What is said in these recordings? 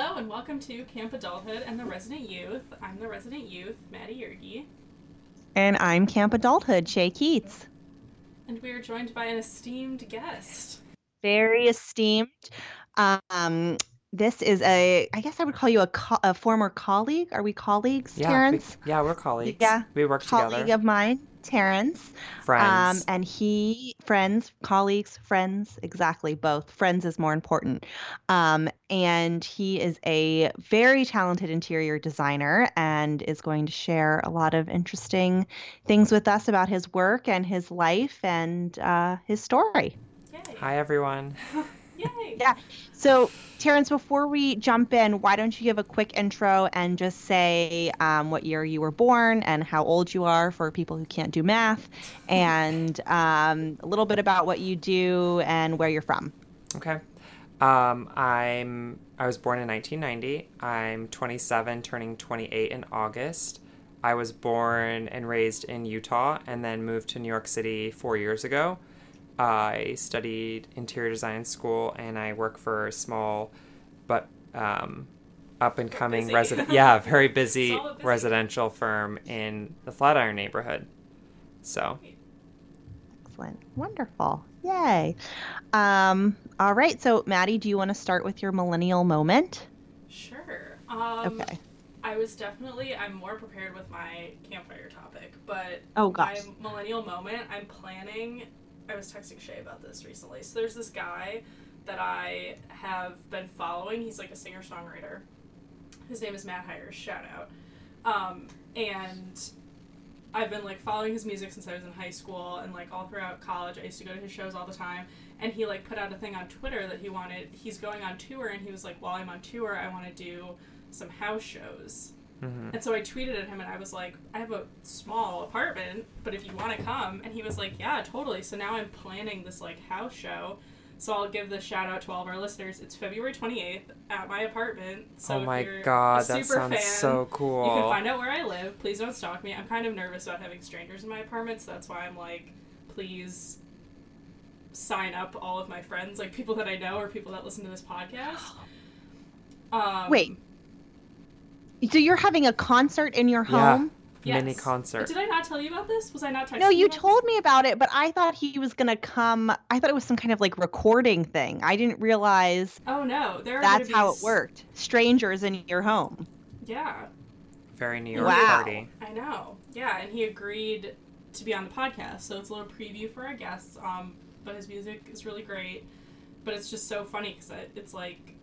Hello and welcome to Camp Adulthood and the Resident Youth. I'm the Resident Youth, Maddie Yergi, And I'm Camp Adulthood, Shay Keats. and we are joined by an esteemed guest. Very esteemed. Um, this is a, I guess I would call you a, co- a former colleague. Are we colleagues, Yeah, we- Terrence? yeah, we're colleagues. Yeah, we work colleague together. of mine, Terrence. Friends. Um, and he, friends, colleagues, friends, exactly, both. Friends is more important. Um, and he is a very talented interior designer and is going to share a lot of interesting things with us about his work and his life and uh, his story. Yay! Hi, everyone. Yay! Yeah. So, Terrence, before we jump in, why don't you give a quick intro and just say um, what year you were born and how old you are for people who can't do math, and um, a little bit about what you do and where you're from. Okay. Um, I'm. I was born in 1990. I'm 27, turning 28 in August. I was born and raised in Utah, and then moved to New York City four years ago. I studied interior design school, and I work for a small, but um, up and coming Busy. resident. Yeah, very busy busy. residential firm in the Flatiron neighborhood. So Excellent. Wonderful. Yay. Um, all right. So, Maddie, do you want to start with your millennial moment? Sure. Um, Okay. I was definitely I'm more prepared with my campfire topic, but Oh, gosh. my millennial moment, I'm planning. I was texting Shay about this recently. So there's this guy that I have been following. He's like a singer songwriter. His name is Matt Hires. Shout out. Um, and I've been like following his music since I was in high school and like all throughout college. I used to go to his shows all the time. And he like put out a thing on Twitter that he wanted. He's going on tour, and he was like, "While I'm on tour, I want to do some house shows." Mhm. And so I tweeted at him, and I was like, "I have a small apartment, but if you want to come," and he was like, "Yeah, totally." So now I'm planning this like house show. So I'll give the shout out to all of our listeners. It's February 28th at my apartment. So oh if my you're god, a that sounds fan, so cool. you can find out where I live. Please don't stalk me. I'm kind of nervous about having strangers in my apartment, so that's why I'm like, please sign up all of my friends, like people that I know or people that listen to this podcast. Um, Wait. So, you're having a concert in your home? Yeah. home? Mini concert. Did I not tell you about this? Was I not texting No, you about told this? me about it, but I thought he was going to come. I thought it was some kind of like recording thing. I didn't realize Oh no, there are that's gonna be how it worked. Strangers in your home. Yeah, Very New York Wow. party. I know. Yeah, and he agreed to be on the podcast, so it's a little preview for our guests. Um, but his music is really great. But it's just so funny because it's like,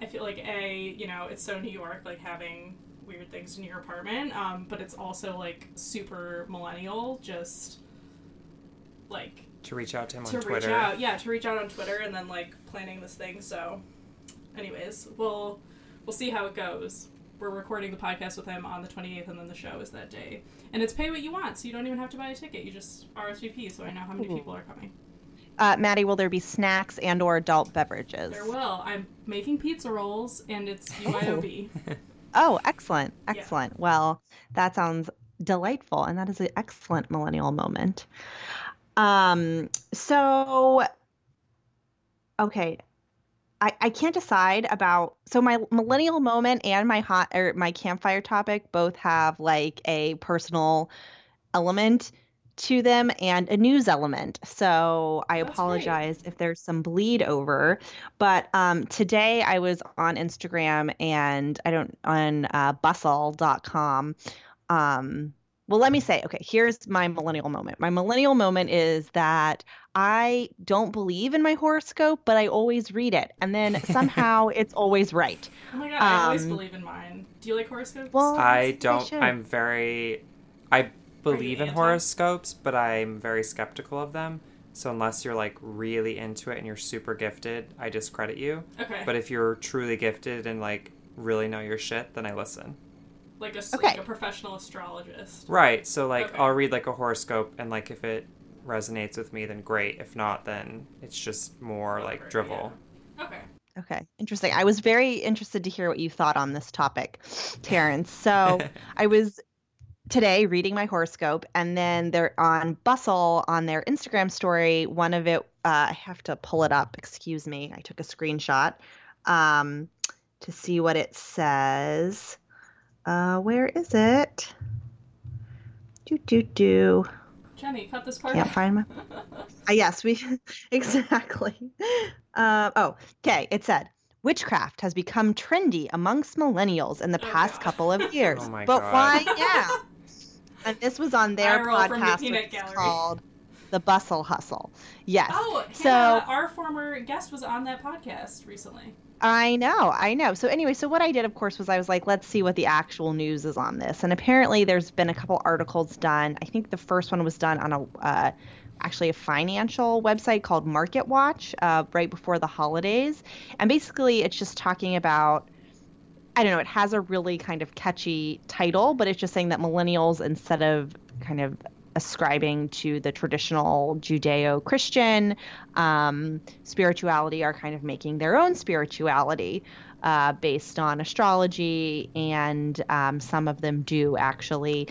I feel like a you know it's so New York like having weird things in your apartment. Um, but it's also like super millennial, just like To reach out to him to on reach Twitter. out. Yeah, to reach out on Twitter and then like planning this thing. So, anyways, we'll we'll see how it goes. We're recording the podcast with him on the 28th, and then the show is that day. And it's pay what you want, so you don't even have to buy a ticket. You just RSVP, so I know how many Ooh. people are coming. Uh, Maddie, will there be snacks and or adult beverages? There will. I'm making pizza rolls, and it's UIOB. Oh, excellent. Yeah. Excellent. Well, that sounds delightful. And that is an excellent millennial moment. Um, so, okay. I, I can't decide about so my millennial moment and my hot or my campfire topic both have like a personal element to them and a news element. So I That's great. apologize if there's some bleed over. But um, today I was on Instagram and I don't on uh, bustle.com. Um, well, let me say, okay, here's my millennial moment. My millennial moment is that I don't believe in my horoscope, but I always read it. And then somehow it's always right. Oh my god, I always Um, believe in mine. Do you like horoscopes? Well, I don't. should. I'm very. I believe in anti? horoscopes, but I'm very skeptical of them So unless you're like really into it and you're super gifted, I discredit you. Okay. But if you're truly gifted and like really know your shit, then I listen. like a s- Okay. like a professional astrologist. Right. So like Okay. I'll read like a horoscope and like if it resonates with me then great. If not then it's just more like drivel. yeah. Okay. Okay, interesting. I was very interested to hear what you thought on this topic, Terrence. So I was today reading my horoscope, and then they're on Bustle on their Instagram story. One of it, uh, I have to pull it up. Excuse me. I took a screenshot um, to see what it says. Uh, where is it? Do do do. Jenny, cut this part. Can't out. find my. Uh, yes, we exactly. Uh, oh, okay. It said witchcraft has become trendy amongst millennials in the Oh, past God. couple of years. Oh my but God. why? Yeah. And this was on their I roll from the podcast, which called "The Bustle Hustle." Yes. Oh, So- Hannah, our former guest was on that podcast recently. I know, I know. So anyway, so what I did, of course, was I was like, let's see what the actual news is on this. And apparently, there's been a couple articles done. I think the first one was done on a uh, actually a financial website called Market Watch uh, right before the holidays, and basically, it's just talking about. I don't know. It has a really kind of catchy title, but it's just saying that millennials, instead of kind of ascribing to the traditional Judeo-Christian um, spirituality, are kind of making their own spirituality uh, based on astrology, and um, some of them do actually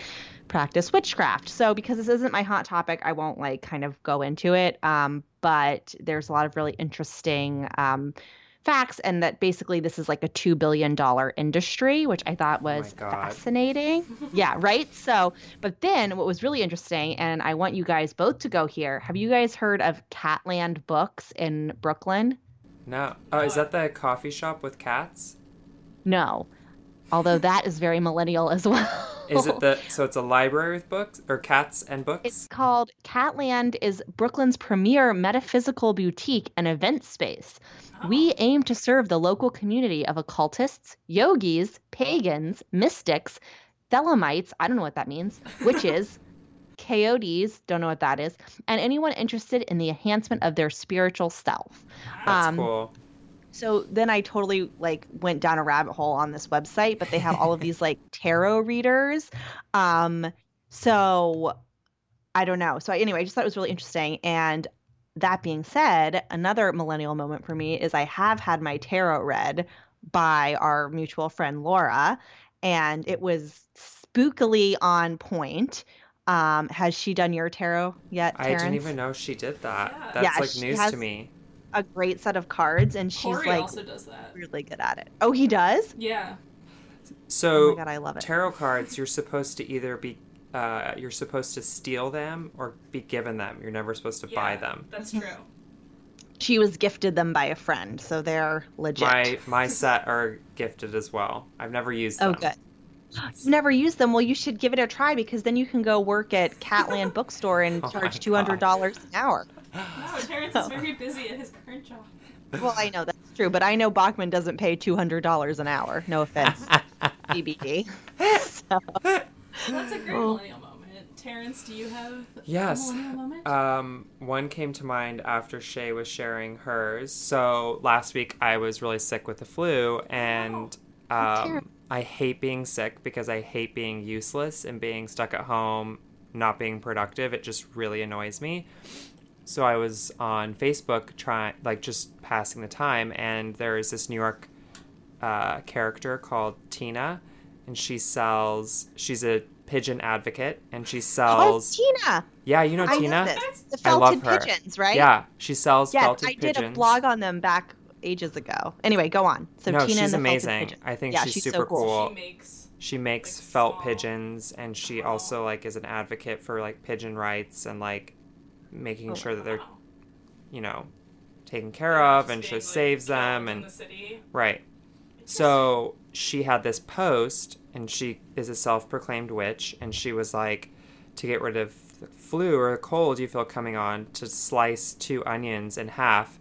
practice witchcraft. So, because this isn't my hot topic, I won't like kind of go into it. Um, but there's a lot of really interesting. Facts and that basically this is like a $2 billion industry which i thought Oh was God. fascinating yeah right so but then what was really interesting and i want you guys both to go here have you guys heard of catland books in brooklyn No. Oh, is that the coffee shop with cats? no although that is very millennial as well Is it the so it's a library with books or cats and books? It's called Catland is Brooklyn's premier metaphysical boutique and event space. Oh. We aim to serve the local community of occultists, yogis, pagans, mystics, thelemites, I don't know what that means, witches, coyotes, don't know what that is, and anyone interested in the enhancement of their spiritual self. That's um, cool. So then I totally like went down a rabbit hole on this website, but they have all of these like tarot readers. Um, so I don't know. So I, anyway, I just thought it was really interesting. And that being said, another millennial moment for me is I have had my tarot read by our mutual friend Laura, and it was spookily on point. Um, has she done your tarot yet? I didn't even know she did that. Yeah. That's Yeah, like news has- to me. A great set of cards, and she's Corey like also does that. really good at it. Oh, he does. Yeah. So, Oh So my god, I love it. tarot cards, you're supposed to either be uh, you're supposed to steal them or be given them. You're never supposed to buy them. That's Mm-hmm. true. She was gifted them by a friend, so they're legit. My my set are gifted as well. I've never used oh, them. good. You've never used them. Well, you should give it a try because then you can go work at Catland Bookstore and Oh charge two hundred dollars an hour. No, Terrence is very busy at his current job. Well, I know that's true, but I know Bachman doesn't pay two hundred dollars an hour. No offense, BBD. So, That's a great Oh. millennial moment. Terrence, do you have Yes. a millennial moment? Um, one came to mind after Shay was sharing hers. So last week I was really sick with the flu, and terrible. um, I hate being sick because I hate being useless and being stuck at home, not being productive. It just really annoys me. So I was on Facebook trying, like, just passing the time, and there is this New York uh, character called Tina, and she sells. She's a pigeon advocate, and she oh, sells. Tina, Yeah, you know I Tina. know this. The I love felted her. pigeons, right? Yeah, she sells Yes, felted I did pigeons. a blog on them back ages ago. Anyway, go on. So no, Tina she's and the amazing. felted. I think Yeah, she's, she's so super cool. cool. She makes She makes like, felt small- pigeons, and she Oh. also like is an advocate for like pigeon rights and like making Oh, sure that they're Wow. you know taken care of, and she like, saves them, killed in and the city. right. So she had this post, and she is a self-proclaimed witch, and she was like, to get rid of the flu or a cold you feel coming on, to slice two onions in half,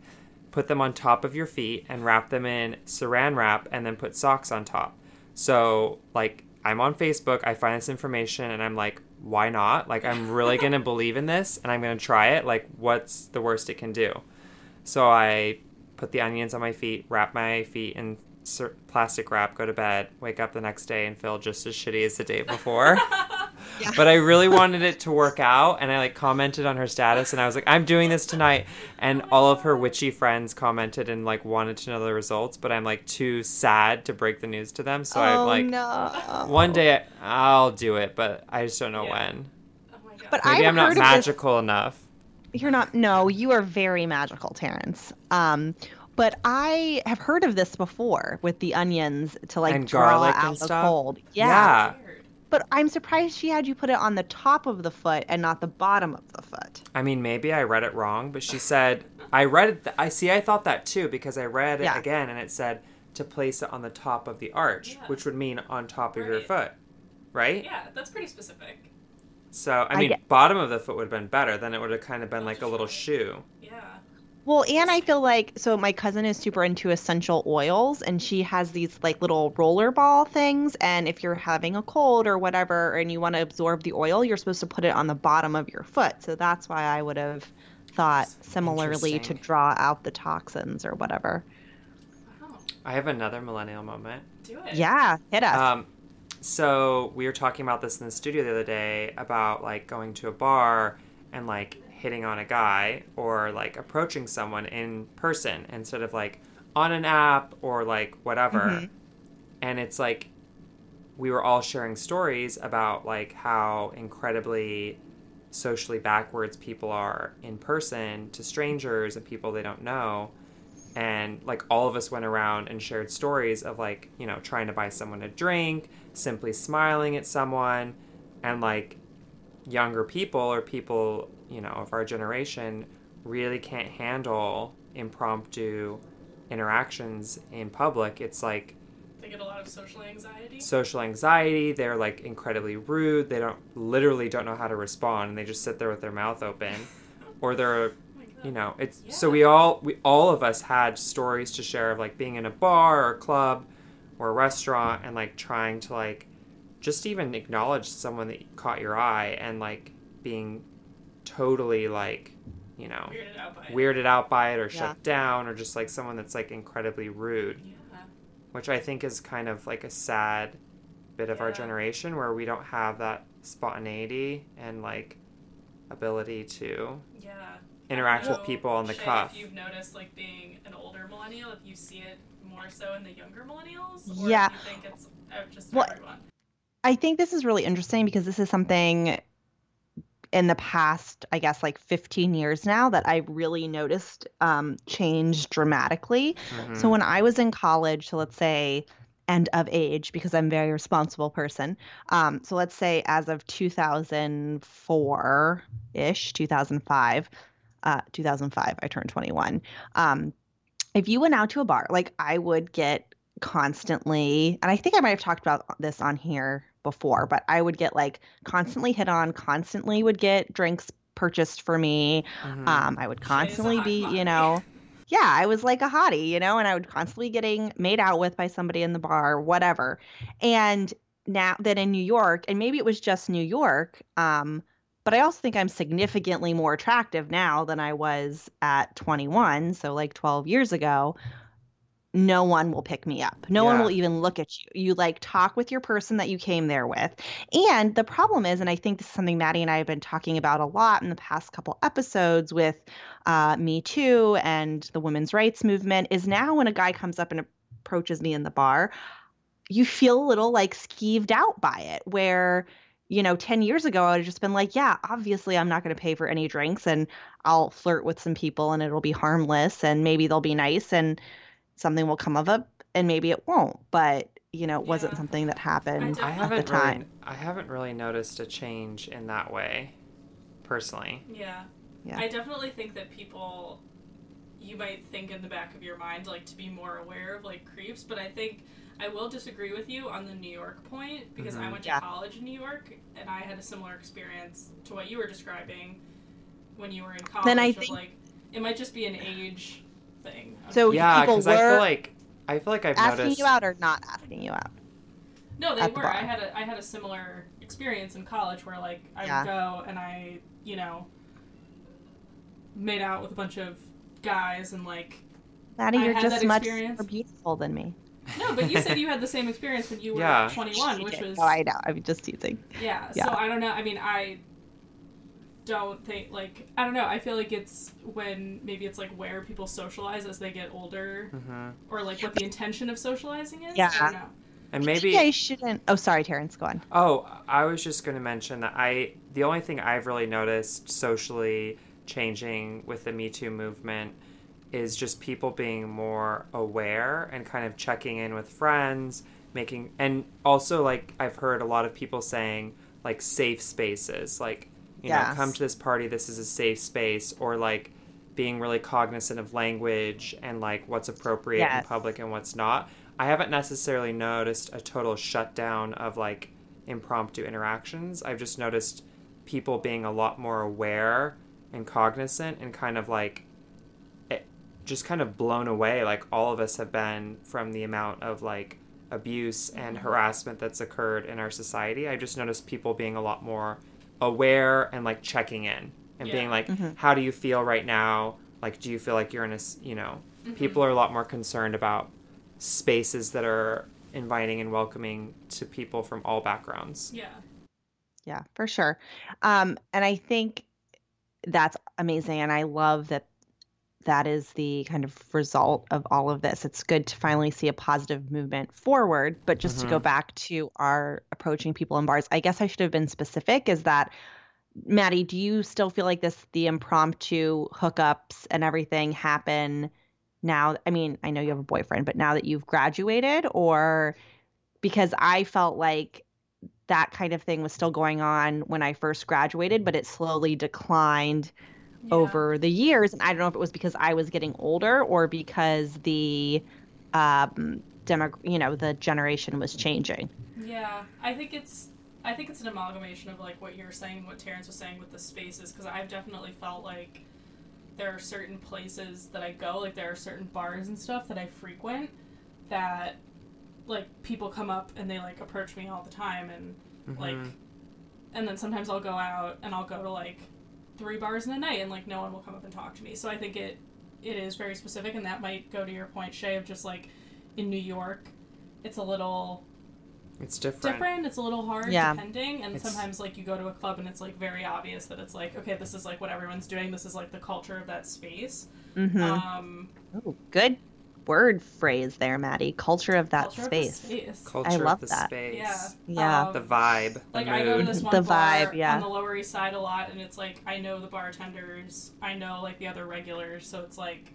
put them on top of your feet, and wrap them in Saran wrap, and then put socks on top. So like, I'm on Facebook, I find this information, and I'm like, why not? Like, I'm really going to believe in this and I'm going to try it. Like, what's the worst it can do? So I put the onions on my feet, wrap my feet in plastic wrap, go to bed, wake up the next day, and feel just as shitty as the day before. Yeah. But I really wanted it to work out, and I like commented on her status, and I was like, "I'm doing this tonight," and all of her witchy friends commented and like wanted to know the results, but I'm like too sad to break the news to them, so I'm like no. one day I'll do it, but I just don't know Yeah. when. Oh my god. But Maybe I've I'm not heard of this- magical enough. You're not. No, you are very magical, Terrence. Um, but I have heard of this before with the onions to like And draw garlic out and the stuff? cold. Yeah. Yeah. Weird. But I'm surprised she had you put it on the top of the foot and not the bottom of the foot. I mean, maybe I read it wrong, but she said I read it. Th- I see. I thought that too because I read it Yeah. again, and it said to place it on the top of the arch, Yeah. which would mean on top of your foot, right? Yeah, that's pretty specific. So I I mean, get- bottom of the foot would have been better. Then it would have kind of been like a little shoe. Yeah. Well, and I feel like so my cousin is super into essential oils and she has these like little roller ball things and if you're having a cold or whatever and you want to absorb the oil, you're supposed to put it on the bottom of your foot. So that's why I would have thought similarly to draw out the toxins or whatever. Wow. I have another millennial moment. Do it. Yeah, hit us. Um, so we were talking about this in the studio the other day about like going to a bar and like hitting on a guy or like approaching someone in person instead of like on an app or like whatever. Mhm. And it's like we were all sharing stories about like how incredibly socially backwards people are in person to strangers and people they don't know and like all of us went around and shared stories of like you know trying to buy someone a drink simply smiling at someone and like younger people or people you know of our generation really can't handle impromptu interactions in public. It's like They get a lot of social anxiety. social anxiety. They're like incredibly rude. They don't literally don't know how to respond and they just sit there with their mouth open. Or they're Oh you know it's so we all we all of us had stories to share of like being in a bar or a club or a restaurant and like trying to like just even acknowledge someone that caught your eye and like being totally like you know Weirded out by it. weirded out by it or Yeah. shut down or just like someone that's like incredibly rude Yeah. which I think is kind of like a sad bit of our generation where we don't have that spontaneity and like ability to Yeah. interact with people on the Shay, cuff. If you've noticed, like being an older millennial, if you see it more so in the younger millennials, or Yeah. if you think it's uh, just Well, everyone. I think this is really interesting because this is something in the past, I guess, like 15 years now that I've really noticed um, change dramatically. Mhm. So when I was in college, so let's say end of age, because I'm a very responsible person. Um, so let's say as of 2004 ish, 2005, uh, 2005, I turned 21. Um, if you went out to a bar, like I would get constantly, and I think I might have talked about this on here before, but I would get like constantly hit on, constantly would get drinks purchased for me. Mhm. Um, I would constantly be, commodity. you know, yeah, I was like a hottie, you know, and I would constantly getting made out with by somebody in the bar, whatever. And now that in New York, and maybe it was just New York, um, but I also think I'm significantly more attractive now than I was at 21, so like 12 years ago. No one will pick me up. No one will even look at you. You like talk with your person that you came there with. And the problem is, and I think this is something Maddie and I have been talking about a lot in the past couple episodes with uh, Me Too and the women's rights movement, is now when a guy comes up and approaches me in the bar, you feel a little like skeeved out by it. Where, you know, 10 years ago, I would have just been like, yeah, obviously I'm not going to pay for any drinks and I'll flirt with some people and it'll be harmless and maybe they'll be nice and something will come of it and maybe it won't. But, you know, it wasn't something that happened I at haven't at the time. really, I haven't really noticed a change in that way, personally. Yeah. Yeah. I definitely think that people, you might think in the back of your mind, like, to be more aware of, like, creeps, but I think I will disagree with you on the New York point because I Mhm. went to Yeah. college in New York and I had a similar experience to what you were describing when you were in college. Then I of, think- like, it might just be an age thing. So yeah, people because I feel were like I feel like I've asking noticed. you out or not asking you out. No, they at the were. I had a I had a similar experience in college where like I Yeah. would go and I, you know, made out with a bunch of guys and like Maddie, I you're had just that much experience. more beautiful than me. no, but you said you had the same experience when you were Yeah. 21, which was Oh, I know. I'm just teasing. yeah. Yeah. So I don't know. I mean, I don't think like I don't know. I feel like it's when maybe it's like where people socialize as they get older, hmm or like what the intention of socializing is. Yeah. I don't know. And Maybe maybe I shouldn't. Oh, sorry, Terrence. Go on. Oh, I was just going to mention that I the only thing I've really noticed socially changing with the Me Too movement is just people being more aware and kind of checking in with friends, making and also like I've heard a lot of people saying like safe spaces, like you know, come to this party, this is a safe space or like being really cognizant of language and like what's appropriate in public and what's not. I haven't necessarily noticed a total shutdown of like impromptu interactions. I've just noticed people being a lot more aware and cognizant and kind of like it, just kind of blown away like all of us have been from the amount of like abuse and mm-hmm. harassment that's occurred in our society. I just noticed people being a lot more aware and like checking in and being Yeah. like Mhm. how do you feel right now? Like do you feel like you're in a, you know, people are a lot more concerned about spaces that are inviting and welcoming to people from all backgrounds. Yeah. Yeah, for sure. Um, and I think that's amazing. And I love that that is the kind of result of all of this. It's good to finally see a positive movement forward. But just to go mm-hmm. back to our approaching people in bars, I guess I should have been specific is that, Maddie, do you still feel like this, the impromptu hookups and everything happen now? I mean, I know you have a boyfriend, but now that you've graduated, or because I felt like that kind of thing was still going on when I first graduated, but it slowly declined Yeah. over the years. And I don't know if it was because I was getting older or because the um demo you know the generation was changing Yeah, I think it's I think it's an amalgamation of like what you're saying, what Terrence was saying with the spaces, because I've definitely felt like there are certain places that I go, like there are certain bars and stuff that I frequent that like people come up and they like approach me all the time and like Mhm. and then sometimes I'll go out and I'll go to like three bars in a night and like no one will come up and talk to me. So I think it it is very specific and that might go to your point, Shay, of just like in New York, it's a little it's different. different. It's a little hard Yeah. depending, and It's- sometimes like you go to a club and it's like very obvious that it's like okay, this is like what everyone's doing. This is like the culture of that space. hmm Um, Ooh, good word phrase there maddie culture of that culture space the space. Culture love of the that. space. Yeah. Yeah. Um, The vibe. The like mood. I go to this one The bar vibe, yeah. on the Lower East Side a lot, and it's like I know the bartenders, I know like the other regulars, so it's like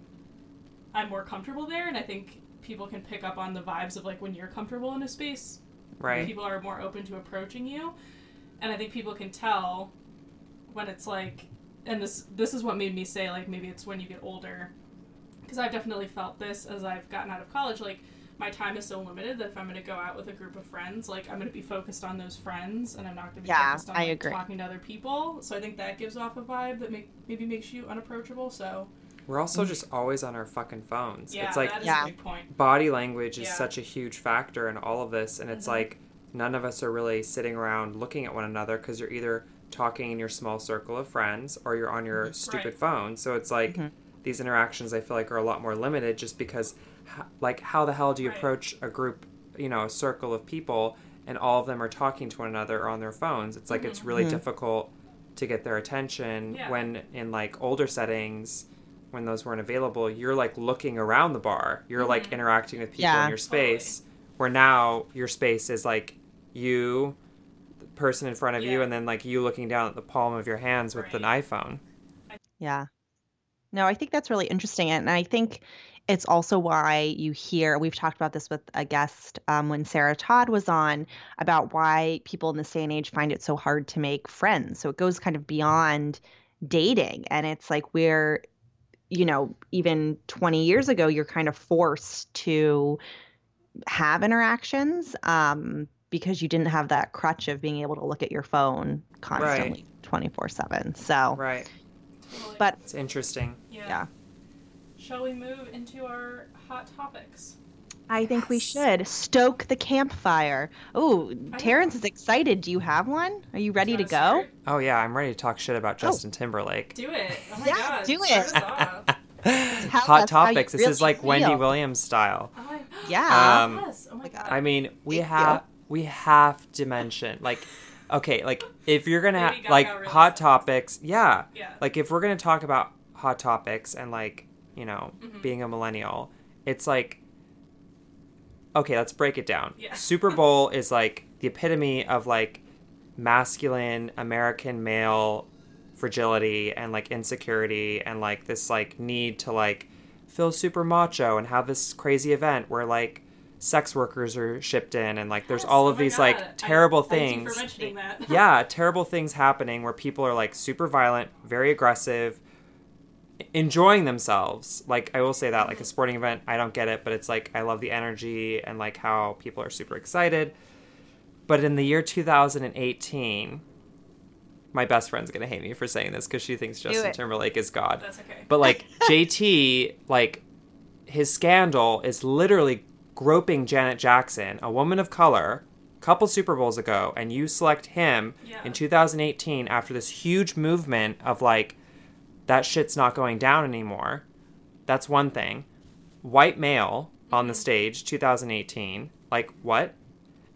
I'm more comfortable there, and I think people can pick up on the vibes of like when you're comfortable in a space, right. people are more open to approaching you, and I think people can tell when it's like, and this this is what made me say like maybe it's when you get older, because I've definitely felt this as I've gotten out of college, like. My time is so limited that if I'm going to go out with a group of friends, like I'm going to be focused on those friends, and I'm not going to be Yeah, focused on I like, agree. talking to other people. So I think that gives off a vibe that make, maybe makes you unapproachable. So We're also just always on our fucking phones. yeah, it's like that is Yeah. a big point. body language is Yeah. such a huge factor in all of this and it's Mhm. like none of us are really sitting around looking at one another because you're either talking in your small circle of friends or you're on your stupid Right. phone so it's like Mhm. These interactions i feel like are a lot more limited just because like how the hell do you Right. approach a group you know a circle of people and all of them are talking to one another or on their phones it's like it's really Mhm. difficult to get their attention Yeah. when in like older settings when those weren't available you're like looking around the bar you're like Mhm. interacting with people Yeah. in your space where now your space is like you the person in front of you and then like you looking down at the palm of your hands with an iphone Yeah. No, I think that's really interesting. And I think it's also why you hear, we've talked about this with a guest um, when Sarah Todd was on about why people in this day and age find it so hard to make friends. So it goes kind of beyond dating. And it's like we're, you know, even 20 years ago, you're kind of forced to have interactions um, because you didn't have that crutch of being able to look at your phone constantly 24 7. So, right. But it's interesting yeah. yeah. Shall we move into our hot topics? I think we should stoke the campfire. Oh, Terrence is excited. Do you have one? Are you ready Do to go? start? Oh yeah, I'm ready to talk shit about Justin Timberlake. Do it. Oh my Yeah, god. do it. us off. Tell Hot us how topics. This is really like Wendy. Williams style. Oh my Yeah. Um, yes. Oh my god. I mean, we Thank you. have we have to mention like okay, like if you're gonna Gaga like really hot topics, yeah. yeah. Like if we're gonna talk about hot topics and like you know Mhm. being a millennial, it's like okay, let's break it down. Yeah. Super Bowl is like the epitome of like masculine American male fragility and like insecurity and like this like need to like feel super macho and have this crazy event where like sex workers are shipped in and like there's Yes, all oh of my these God. like I- terrible Thank you things for mentioning that. yeah, terrible things happening where people are like super violent, very aggressive, enjoying themselves. Like I will say that, like a sporting event, I don't get it, but it's like I love the energy and like how people are super excited. But in the year 2018, my best friend's gonna hate me for saying this because she thinks Justin. Timberlake is God. That's okay. But like JT, like his scandal is literally groping Janet Jackson, a woman of color, a couple Super Bowls ago, and you select him Yeah. in 2018 after this huge movement of like that shit's not going down anymore. That's one thing. White male on the mm-hmm. stage, 2018. Like what?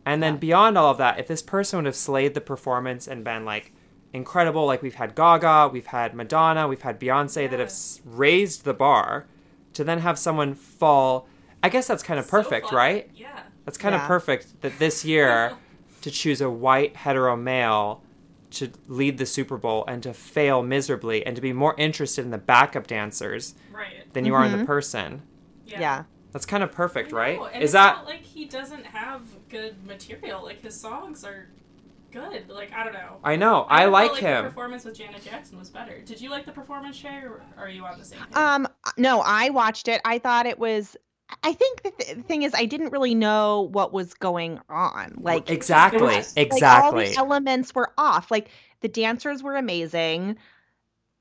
And then Yeah. beyond all of that, if this person would have slayed the performance and been like incredible, like we've had Gaga, we've had Madonna, we've had Beyonce that have s- raised the bar, to then have someone fall, I guess that's kind of perfect, fun. right? Yeah. That's kind of perfect that this year to choose a white hetero male to lead the Super Bowl and to fail miserably and to be more interested in the backup dancers Right. than you are in the Mhm. person. Yeah. Yeah. That's kind of perfect, right? And Is it's that not like he doesn't have good material. Like his songs are good. Like I don't know. I know. I, felt like The him. performance with Janet Jackson was better. Did you like the performance, Shay, or are you on the same page? Um, no, I watched it. I thought it was. I think the th- thing is, I didn't really know what was going on. Like exactly. Like, like, all exactly. the elements were off. Like the dancers were amazing.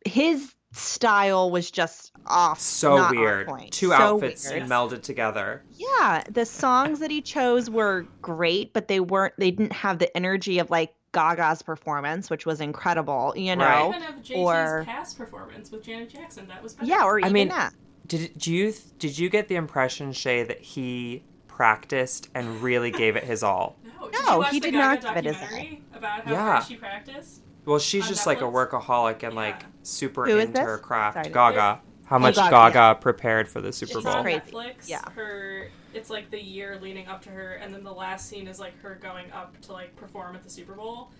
His style was just off. so not on weird. point. Two So outfits weird. melded together. Yeah, the songs that he chose were great, but they weren't. They didn't have the energy of like Gaga's performance, which was incredible. You know. Right. Even of JT's or- past performance with Janet Jackson, that was better. Yeah, or I mean, that. Did do you did you get the impression, Shay, that he practiced and really gave it his all? no, did No, he did not give it his all. about how Yeah. she practiced? Well, she's On just like a workaholic and like super Who is into this? her craft. Sorry. Gaga. How much Gaga, Gaga, yeah. prepared for the Super it's Bowl? on crazy. Netflix. Yeah. Her, it's like the year leading up to her, and then the last scene is like her going up to like perform at the Super Bowl,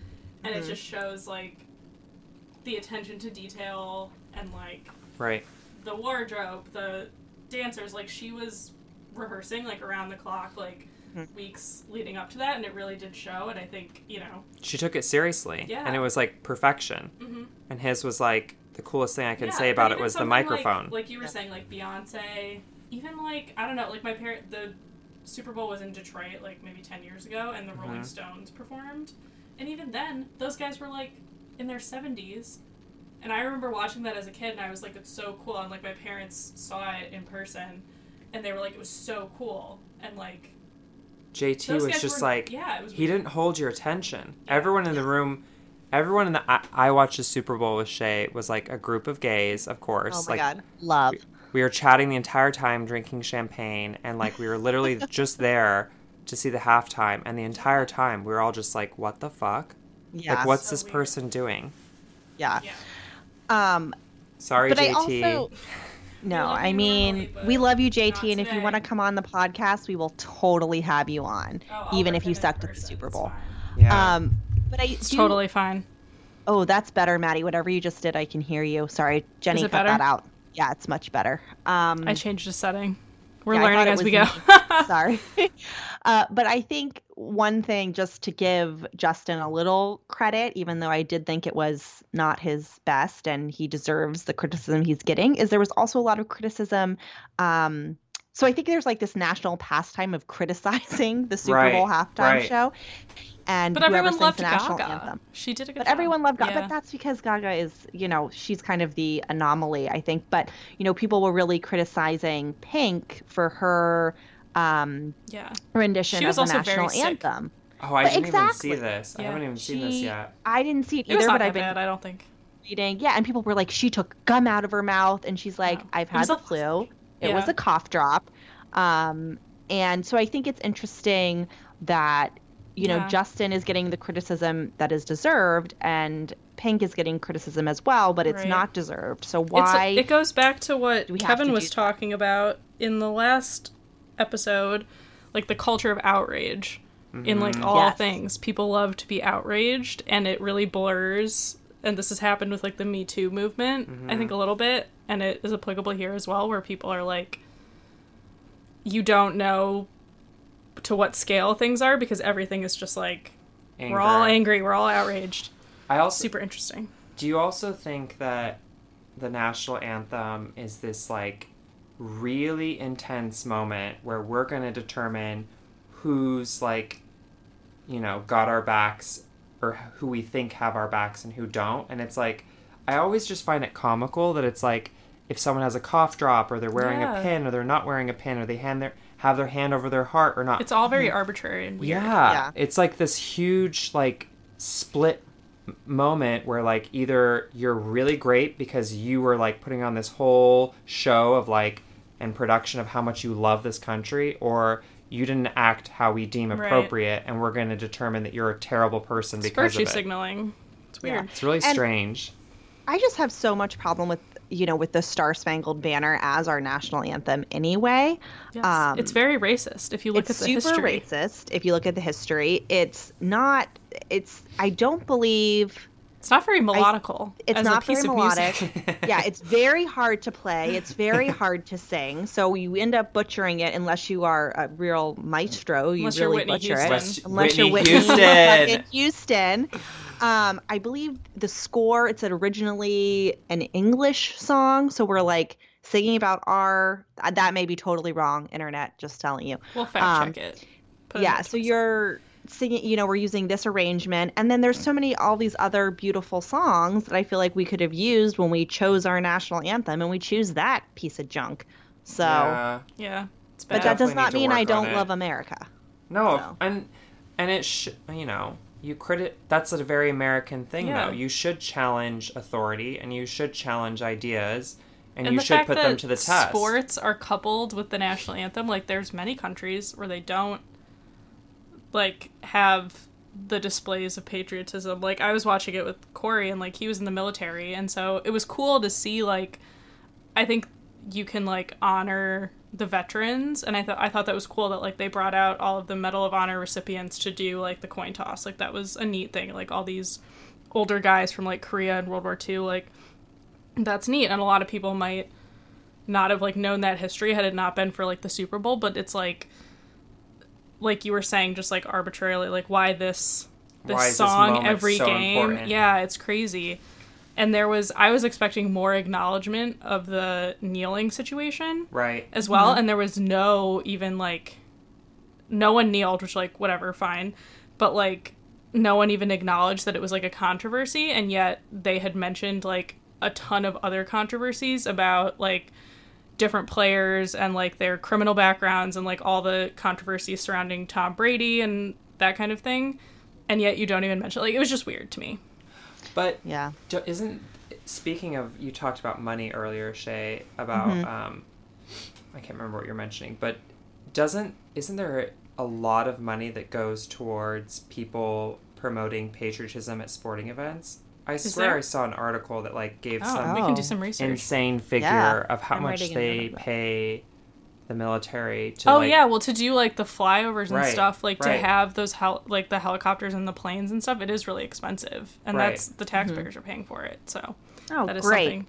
and Mhm. it just shows like the attention to detail and like Right. The wardrobe, the dancers. Like she was rehearsing like around the clock, like Mhm. weeks leading up to that, and it really did show. And I think you know, She took it seriously. Yeah. And it was like perfection. mm-hmm. And his was like the coolest thing I can Yeah, say about it was the something like- microphone. Like, you were Yeah. saying, like Beyonce, even like I don't know, like my parent, the Super Bowl was in Detroit like maybe ten years ago, and the Rolling Mhm. Stones performed, and even then, those guys were like in their seventies. And I remember watching that as a kid, and I was like, "It's so cool!" And like my parents saw it in person, and they were like, "It was so cool!" And like JT was just were, like yeah, it was. he didn't hold your attention. Everyone in the room, everyone in the I, I watched the Super Bowl with Shay was like a group of gays, of course. Oh my like god, love. we were chatting the entire time, drinking champagne, and like we were literally just there to see the halftime. And the entire time, we were all just like, "What the fuck? Yeah, Like, what's So this weird. person doing?" yeah. Yeah. Um, Sorry, but I JT. also no, I mean normally, we love you, JT, and if you want to come on the podcast, we will totally have you on, Oh, even if you sucked at the Super Bowl. yeah. Um, but I It's do- totally fine. Oh, that's better, Maddie. Whatever you just did, I can hear you. Sorry, Jenny, cut better? that out. Yeah, it's much better. Um, I changed the setting. We're Yeah, learning as we go. sorry. uh, but I think one thing, just to give Justin a little credit, even though I did think it was not his best and he deserves the criticism he's getting, is there was also a lot of criticism. Um, so I think there's like this national pastime of criticizing the Super Right, Bowl halftime right. show. And But everyone loved the national Gaga. anthem. She did a good But job. everyone loved Gaga. Yeah. But that's because Gaga is, you know, she's kind of the anomaly, I think. But, you know, people were really criticizing Pink for her um, Yeah. rendition She of the national anthem. Oh, I But didn't exactly. even see this. I haven't even seen this yet. I didn't see it It was either, not but I've been bad, I don't think. reading. Yeah, and people were like, she took gum out of her mouth, and she's like, No. I've had the a- flu. It was a cough drop. Um, and so I think it's interesting that you know Yeah. Justin is getting the criticism that is deserved, and Pink is getting criticism as well, but it's Right. not deserved. So It's- why? it goes back to what do we have Kevin to was do that? talking about in the last episode, like the culture of outrage in like Mhm. all Yes. things. People love to be outraged, and it really blurs. And this has happened with like the Me Too movement, I think mm-hmm. a little bit, and it is applicable here as well, where people are like, you don't know to what scale things are because everything is just like we're all angry, we're all outraged. I also Super interesting. Do you also think that the national anthem is this like really intense moment where we're going to determine who's like you know got our backs or who we think have our backs and who don't and it's like I always just find it comical that it's like if someone has a cough drop or they're wearing Yeah. a pin or they're not wearing a pin or they hand their have their hand over their heart or not It's all very mm. arbitrary and weird. yeah. Yeah. It's like this huge like split moment where like either you're really great because you were like putting on this whole show of like and production of how much you love this country or you didn't act how we deem Right. appropriate and we're going to determine that you're a terrible person It's because virtue of it. signaling. It's Yeah. weird. It's really And- strange. I just have so much problem with you know with the Star Spangled Banner as our national anthem anyway. Yes. Um, it's very racist if you look at the super history. racist if you look at the history. It's not. It's. I don't believe. It's not very melodical. It's as not a piece very melodic. yeah, it's very hard to play. It's very hard to sing. So you end up butchering it unless you are a real maestro. You Unless you're really Whitney butcher Houston. it. West- Unless Whitney you're Whitney Houston. Houston. Um, I believe the score. It's originally an English song, so we're like singing about our. That may be totally wrong. Internet, just telling you. We'll fact Um, check it. Put yeah in so you're singing you know we're using this arrangement and then there's so many all these other beautiful songs that i feel like we could have used when we chose our national anthem and we choose that piece of junk so Yeah. Yeah. It's but that does not mean i don't love america No, So. and and it sh- you know you credit that's a very American thing Yeah. though. You should challenge authority and you should challenge ideas and, and you should put them to the test. sports are coupled with the national anthem, like there's many countries where they don't like have the displays of patriotism. Like I was watching it with Corey and like he was in the military and so it was cool to see like I think you can like honor the veterans and I thought I thought that was cool that like they brought out all of the Medal of Honor recipients to do like the coin toss. Like that was a neat thing. Like all these older guys from like Korea and World War II like that's neat and a lot of people might not have like known that history had it not been for like the Super Bowl, but it's like like you were saying just like arbitrarily like why this this Why is this song every so game. important? Yeah, it's crazy. And there was I was expecting more acknowledgement of the kneeling situation right. as well mm-hmm. and there was no even like no one kneeled which like whatever fine but like no one even acknowledged that it was like a controversy and yet they had mentioned like a ton of other controversies about like different players and like their criminal backgrounds and like all the controversies surrounding Tom Brady and that kind of thing and yet you don't even mention like it was just weird to me But yeah do, isn't speaking of you talked about money earlier, Shay, about Mhm. um I can't remember what you're mentioning, but doesn't isn't there a lot of money that goes towards people promoting patriotism at sporting events? I swear there? I saw an article that like gave oh, some we can do some research insane figure Yeah, of how I'm much they note of that. pay the military to Oh like, yeah, well to do like the flyovers and Right, stuff, like right. to have those hel- like the helicopters and the planes and stuff, it is really expensive, and Right. that's the mm-hmm. taxpayers are paying for it. So oh that is great something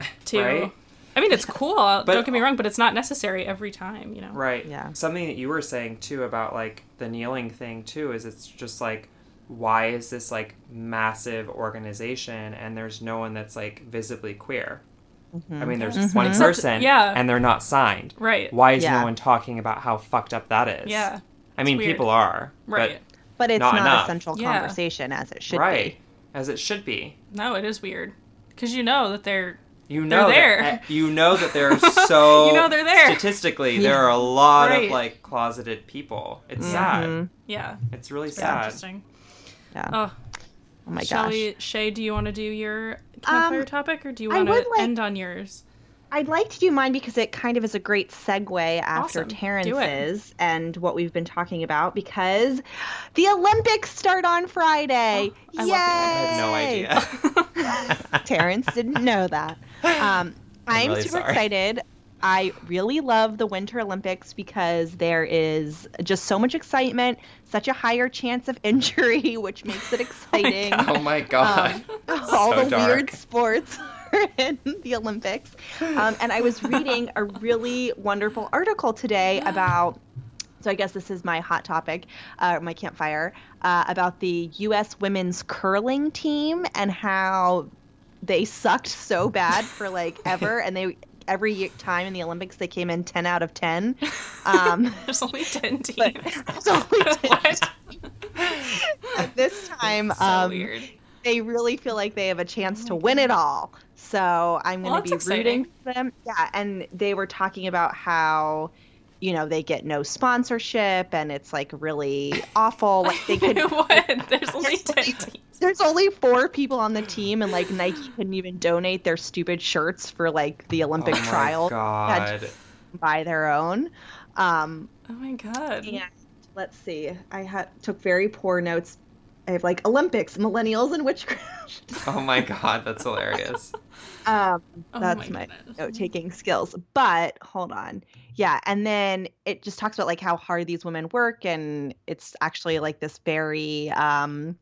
to. Right? I mean, it's cool. But- don't get me wrong, but it's not necessary every time. You know. Right. Yeah. Something that you were saying too about like the kneeling thing too is it's just like why is this like massive organization and there's no one that's like visibly queer? I mean, there's Mhm. one person, yeah. and they're not signed. Right. Why is Yeah. no one talking about how fucked up that is? Yeah. I mean, people are, Right. but it's Not not, a central Yeah. conversation as it should right be as it should be. No, it is weird because you know that they're you know there. that, you know that they're so You know they're there. statistically there are a lot Right. of like closeted people it's Mhm. sad Yeah. it's really Very sad interesting. Yeah. Oh, oh my shall gosh. we, Shay? Do you want to do your campfire Um, topic, or do you want to like- end on yours? I'd like to do mine because it kind of is a great segue after Awesome. Terrence's and what we've been talking about because the Olympics start on Friday. Oh, I Yay! love i had no idea Terrence didn't know that. Um, I'm, really super sorry. excited. I really love the Winter Olympics because there is just so much excitement, such a higher chance of injury, which makes it exciting. oh my god all So the dark. weird sports are in the Olympics. Um, and I was reading a really wonderful article today about. So I guess this is my hot topic, uh, my campfire, uh, about the U.S. women's curling team and how they sucked so bad for like ever, and they every time in the Olympics they came in ten out of ten. Um, There's only ten teams. there's only 10 what? But this time, so um, they really feel like they have a chance to win it all. So I'm going to that's be rooting exciting. for them. Yeah, and they were talking about how, you know, they get no sponsorship and it's like really awful. Like they could. what? There's only There's ten only- There's only four people on the team, and like Nike couldn't even donate their stupid shirts for like the Olympic oh my trial god by their own. Um, Oh my god. and let's see, I had took very poor notes. I have like Olympics, millennials, and witchcraft. oh my god that's hilarious Um, Oh that's my my note taking skills. But hold on. Yeah. And then it just talks about like how hard these women work. And it's actually like this very um,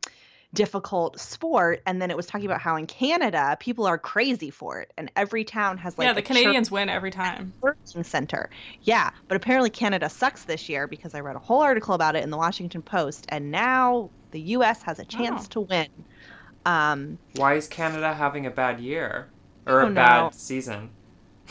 difficult sport. And then it was talking about how in Canada, people are crazy for it. And every town has like yeah, the a Canadians win every time. learning center. Yeah. But apparently Canada sucks this year because I read a whole article about it in the Washington Post. And now the U.S. has a chance Oh. to win. Um, why is canada having a bad year or a don't bad know. season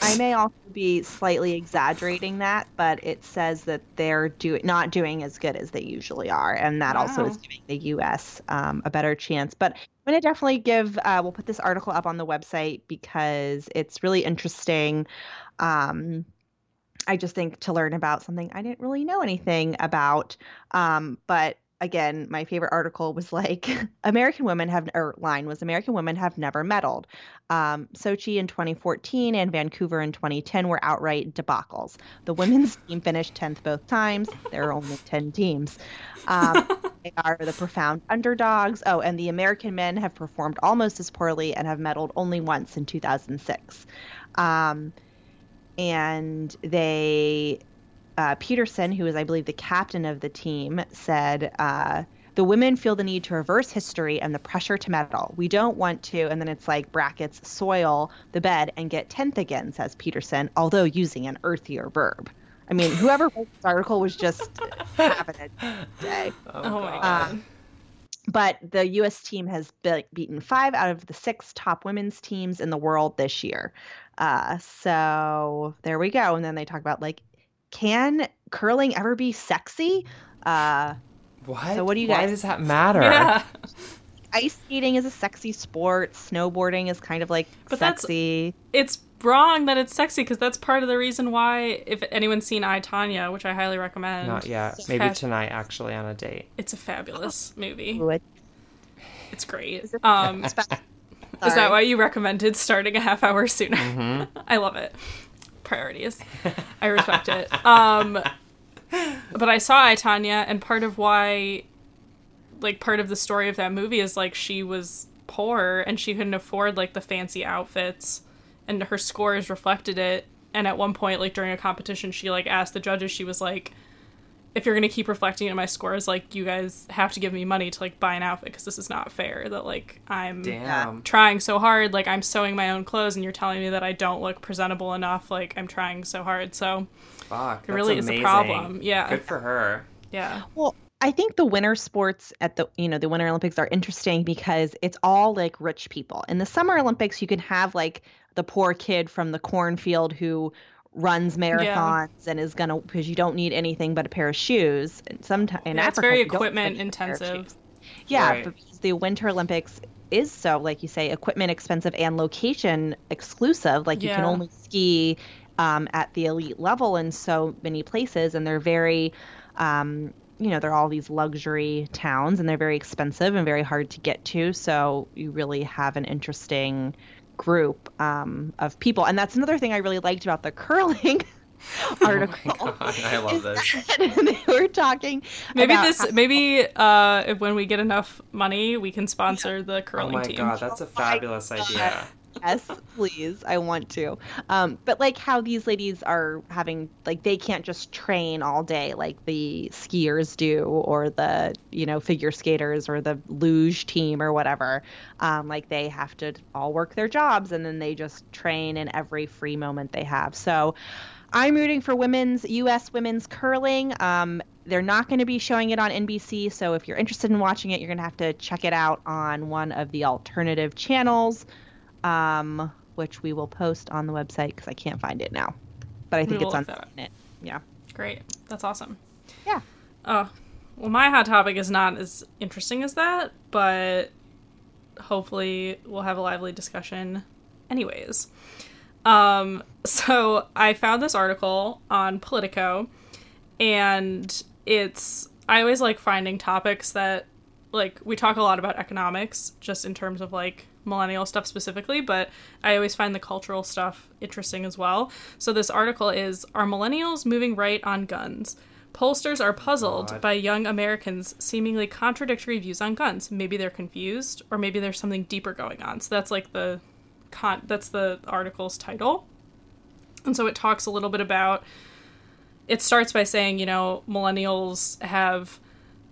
I may also be slightly exaggerating that, but it says that they're do- not doing as good as they usually are, and that also is giving the U.S. Um, a better chance. But I'm going to definitely give. Uh, we'll put this article up on the website because it's really interesting. Um, I just think to learn about something I didn't really know anything about. Um, but again, my favorite article was like American women have, or line was American women have never medaled. Um, Sochi in 2014 and Vancouver in 2010 were outright debacles. The women's team finished 10th both times. There are only 10 teams. Um, they are the profound underdogs. Oh, and the American men have performed almost as poorly and have medaled only once in 2006. Um, and they uh, Peterson, who is, I believe, the captain of the team, said, uh, The women feel the need to reverse history and the pressure to medal. We don't want to, and then it's like brackets, soil the bed and get 10th again, says Peterson, although using an earthier verb. I mean, whoever wrote this article was just having a day. Oh my God. god. Um, but the U.S. team has be- beaten five out of the six top women's teams in the world this year. Uh, so there we go. And then they talk about like, can curling ever be sexy? Uh, what So what do you why guys- does that matter yeah. ice skating is a sexy sport. Snowboarding is kind of like But that's- sexy. It's wrong that it's sexy because that's part of the reason why, if anyone's seen I Tonya, which I highly recommend, not yet So maybe fast- tonight actually on a date it's a fabulous movie. Ooh, it- It's great. Is it- Um, is that why you recommended starting a half hour sooner? hmm I love it. Priorities. I respect it. Um, but I saw I Tonya, and part of why, like, part of the story of that movie is like she was poor and she couldn't afford like the fancy outfits, and her scores reflected it. And at one point, like during a competition, she like asked the judges. She was like, "If you're gonna keep reflecting in my scores, like you guys have to give me money to like buy an outfit because this is not fair. That like I'm damn. Trying so hard like i'm sewing my own clothes and you're telling me that i don't look presentable enough like i'm trying so hard so fuck it that's really is a problem. Yeah. Good for her. Yeah. Well, I think the winter sports at the you know the Winter Olympics are interesting because it's all like rich people. In the Summer Olympics, you can have like the poor kid from the cornfield who runs marathons and is gonna because you don't need anything but a pair of shoes. And sometimes in Yeah, it's Africa, very equipment need a pair of intensive. Yeah, Right. but because the Winter Olympics, is so, like you say, equipment expensive and location exclusive. Like you can only ski um, at the elite level in so many places, and they're very, um, you know, they're all these luxury towns, and they're very expensive and very hard to get to. So you really have an interesting group um, of people, and that's another thing I really liked about the curling article. Oh my God, I love this. that they were talking. Maybe about this. how- Maybe uh, if when we get enough money, we can sponsor the curling team. Oh my team. god, that's a fabulous idea. Yes, please. I want to. Um, but like how these ladies are having, like, they can't just train all day like the skiers do, or the you know figure skaters, or the luge team, or whatever. Um, like they have to all work their jobs, and then they just train in every free moment they have. So. I'm rooting for women's U.S. women's curling. Um, they're not going to be showing it on NBC, so if you're interested in watching it, you're going to have to check it out on one of the alternative channels um, which we will post on the website because I can't find it now. But I think it's on it. Yeah. Great. That's awesome. Yeah. Oh, well, my hot topic is not as interesting as that, but hopefully we'll have a lively discussion anyways. Um, so I found this article on Politico, and it's, I always like finding topics that, like, we talk a lot about economics, just in terms of like millennial stuff specifically, but I always find the cultural stuff interesting as well. So this article is Are millennials moving right on guns? Pollsters are puzzled God. by young Americans' seemingly contradictory views on guns. Maybe they're confused, or maybe there's something deeper going on. So that's like the con- that's the article's title. And so it talks a little bit about it starts by saying, you know, millennials have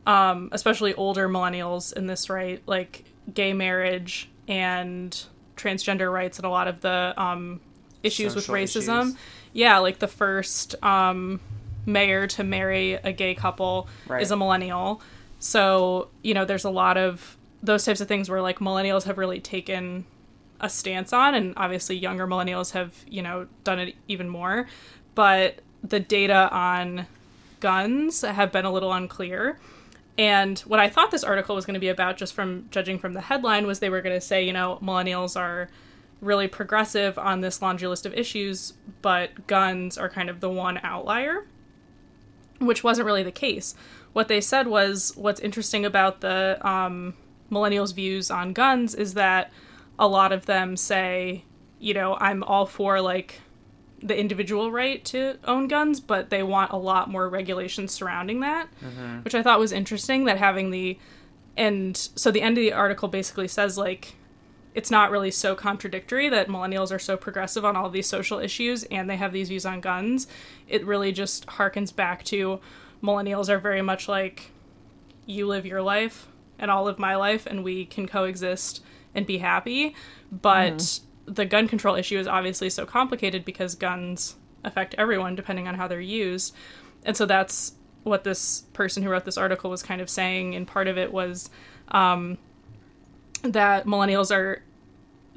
um especially older millennials in this right, like gay marriage and transgender rights and a lot of the um issues Social with racism. issues. Yeah, like the first um mayor to marry a gay couple Right. is a millennial. So, you know, there's a lot of those types of things where like millennials have really taken a stance on and obviously younger millennials have, you know, done it even more. But the data on guns have been a little unclear. And what I thought this article was going to be about, just from judging from the headline, was they were going to say, you know, millennials are really progressive on this laundry list of issues, but guns are kind of the one outlier, which wasn't really the case. What they said was what's interesting about the um, millennials' views on guns is that a lot of them say, you know, I'm all for like the individual right to own guns, but they want a lot more regulations surrounding that, mm-hmm. which I thought was interesting. That having the and so the end of the article basically says like it's not really so contradictory that millennials are so progressive on all these social issues and they have these views on guns. It really just harkens back to millennials are very much like you live your life and I'll live my life and we can coexist and be happy. But mm-hmm. The gun control issue is obviously so complicated because guns affect everyone depending on how they're used. And so that's what this person who wrote this article was kind of saying. And part of it was um, that millennials are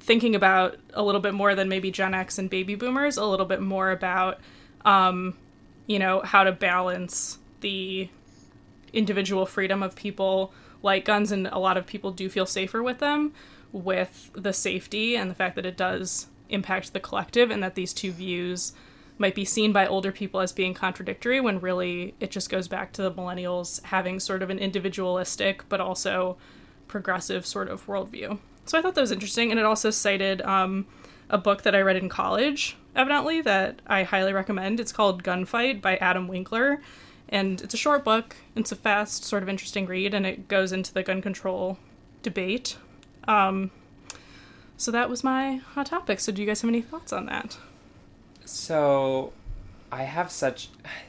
thinking about a little bit more than maybe Gen X and baby boomers, a little bit more about, um, you know, how to balance the individual freedom of people like guns, and a lot of people do feel safer with them, with the safety and the fact that it does impact the collective, and that these two views might be seen by older people as being contradictory when really it just goes back to the millennials having sort of an individualistic but also progressive sort of worldview. So I thought that was interesting, and it also cited um, a book that I read in college, evidently, that I highly recommend. It's called Gunfight by Adam Winkler, and it's a short book. It's a fast, sort of interesting read, and it goes into the gun control debate. Um, so that was my hot topic. So do you guys have any thoughts on that? So, I have such.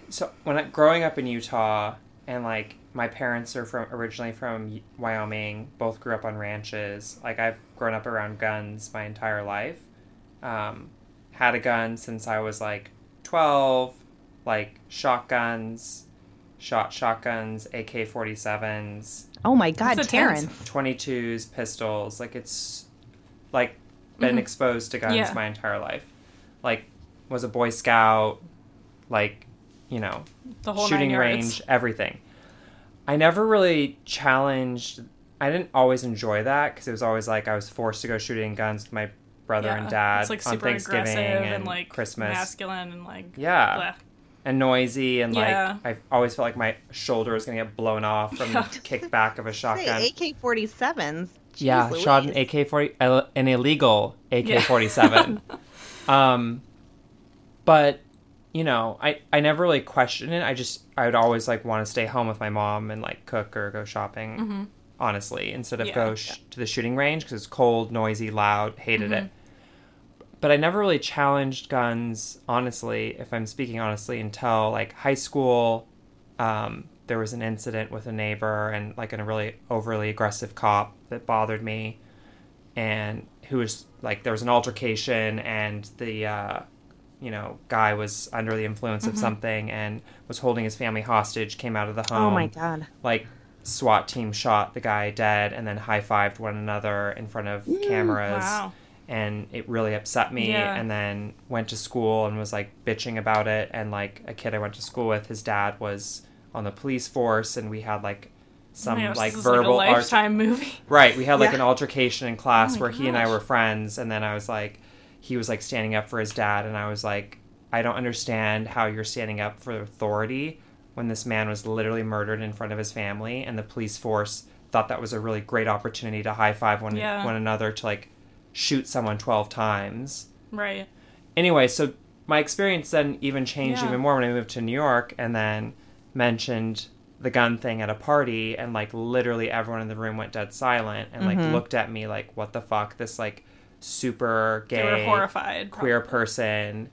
So when I, growing up in Utah, and like my parents are from originally from Wyoming, both grew up on ranches. Like I've grown up around guns my entire life. Um, had a gun since I was like twelve, like shotguns, shot shotguns, AK forty sevens, Oh my God, That's intense. Terrence. 22s, pistols. Like it's like been Mhm. exposed to guns Yeah. my entire life. Like was a boy scout, like you know, The whole shooting range, everything. I never really challenged I didn't always enjoy that because it was always like I was forced to go shooting guns with my brother and dad It's like on super Thanksgiving aggressive and, and, like Christmas. masculine and like Yeah. bleh. And noisy and Yeah. like I always felt like my shoulder was gonna get blown off from the kickback of a shotgun. Say AK 47s. yeah, shot an AK forty, an illegal AK forty seven. Um, but you know, I I never really questioned it. I just I would always like want to stay home with my mom and like cook or go shopping. Mm-hmm. Honestly, instead of Yeah. go sh- to the shooting range because it's cold, noisy, loud. Hated Mm-hmm. it. But I never really challenged guns, honestly, if I'm speaking honestly, until like high school. Um, there was an incident with a neighbor and like a really overly aggressive cop that bothered me, and who was like there was an altercation and the uh, you know guy was under the influence Mm-hmm. of something and was holding his family hostage. Came out of the home Oh my god. like SWAT team shot the guy dead and then high fived one another in front of cameras. Wow. And it really upset me. Yeah. And then went to school and was like bitching about it. And like a kid I went to school with, his dad was on the police force, and we had like some gosh, like verbal like a art- lifetime movie. Right. We had like Yeah. an altercation in class Oh where he and I were friends, and then I was like, he was like standing up for his dad, and I was like, I don't understand how you're standing up for authority when this man was literally murdered in front of his family, and the police force thought that was a really great opportunity to high five one Yeah. one another to like shoot someone twelve times. Right. Anyway, so my experience then even changed Yeah. even more when I moved to New York, and then mentioned the gun thing at a party and like literally everyone in the room went dead silent and like Mhm. looked at me like what the fuck this like super They gay horrified. queer probably. person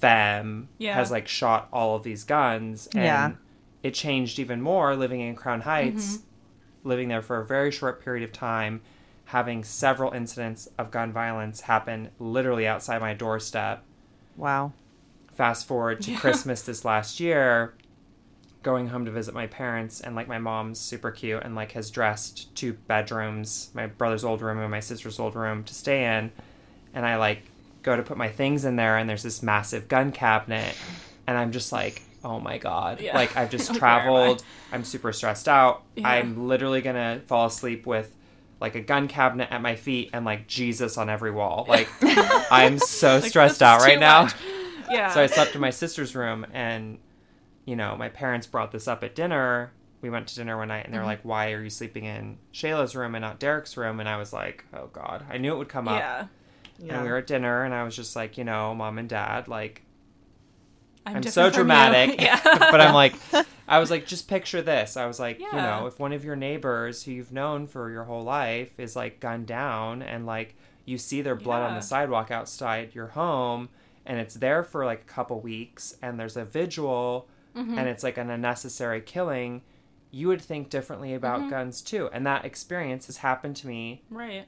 femme Yeah. has like shot all of these guns and Yeah. it changed even more living in Crown Heights Mm-hmm. living there for a very short period of time having several incidents of gun violence happen literally outside my doorstep Wow. fast forward to Yeah. Christmas this last year, going home to visit my parents, and like my mom's super cute and like has dressed two bedrooms, my brother's old room and my sister's old room to stay in, and I like go to put my things in there, and there's this massive gun cabinet, and I'm just like. Oh my god. Yeah. Like I've just Like, oh, where am I? traveled. I'm super stressed out. Yeah. I'm literally going to fall asleep with like a gun cabinet at my feet and like Jesus on every wall. Like I'm so Like, stressed out right too now. much. Yeah. So I slept in my sister's room, and you know, my parents brought this up at dinner. We went to dinner one night, and they were Mhm. like, "Why are you sleeping in Shayla's room and not Derek's room?" And I was like, "Oh God, I knew it would come up." yeah. Yeah. And we were at dinner, and I was just like, you know, mom and dad, like, I'm, I'm so dramatic, yeah. but I'm like, I was like, just picture this. I was like, you know, if one of your neighbors who you've known for your whole life is like gunned down, and like you see their blood on the sidewalk outside your home, and it's there for like a couple weeks, and there's a vigil, Mhm. and it's like an unnecessary killing, you would think differently about Mhm. guns too. And that experience has happened to me. right.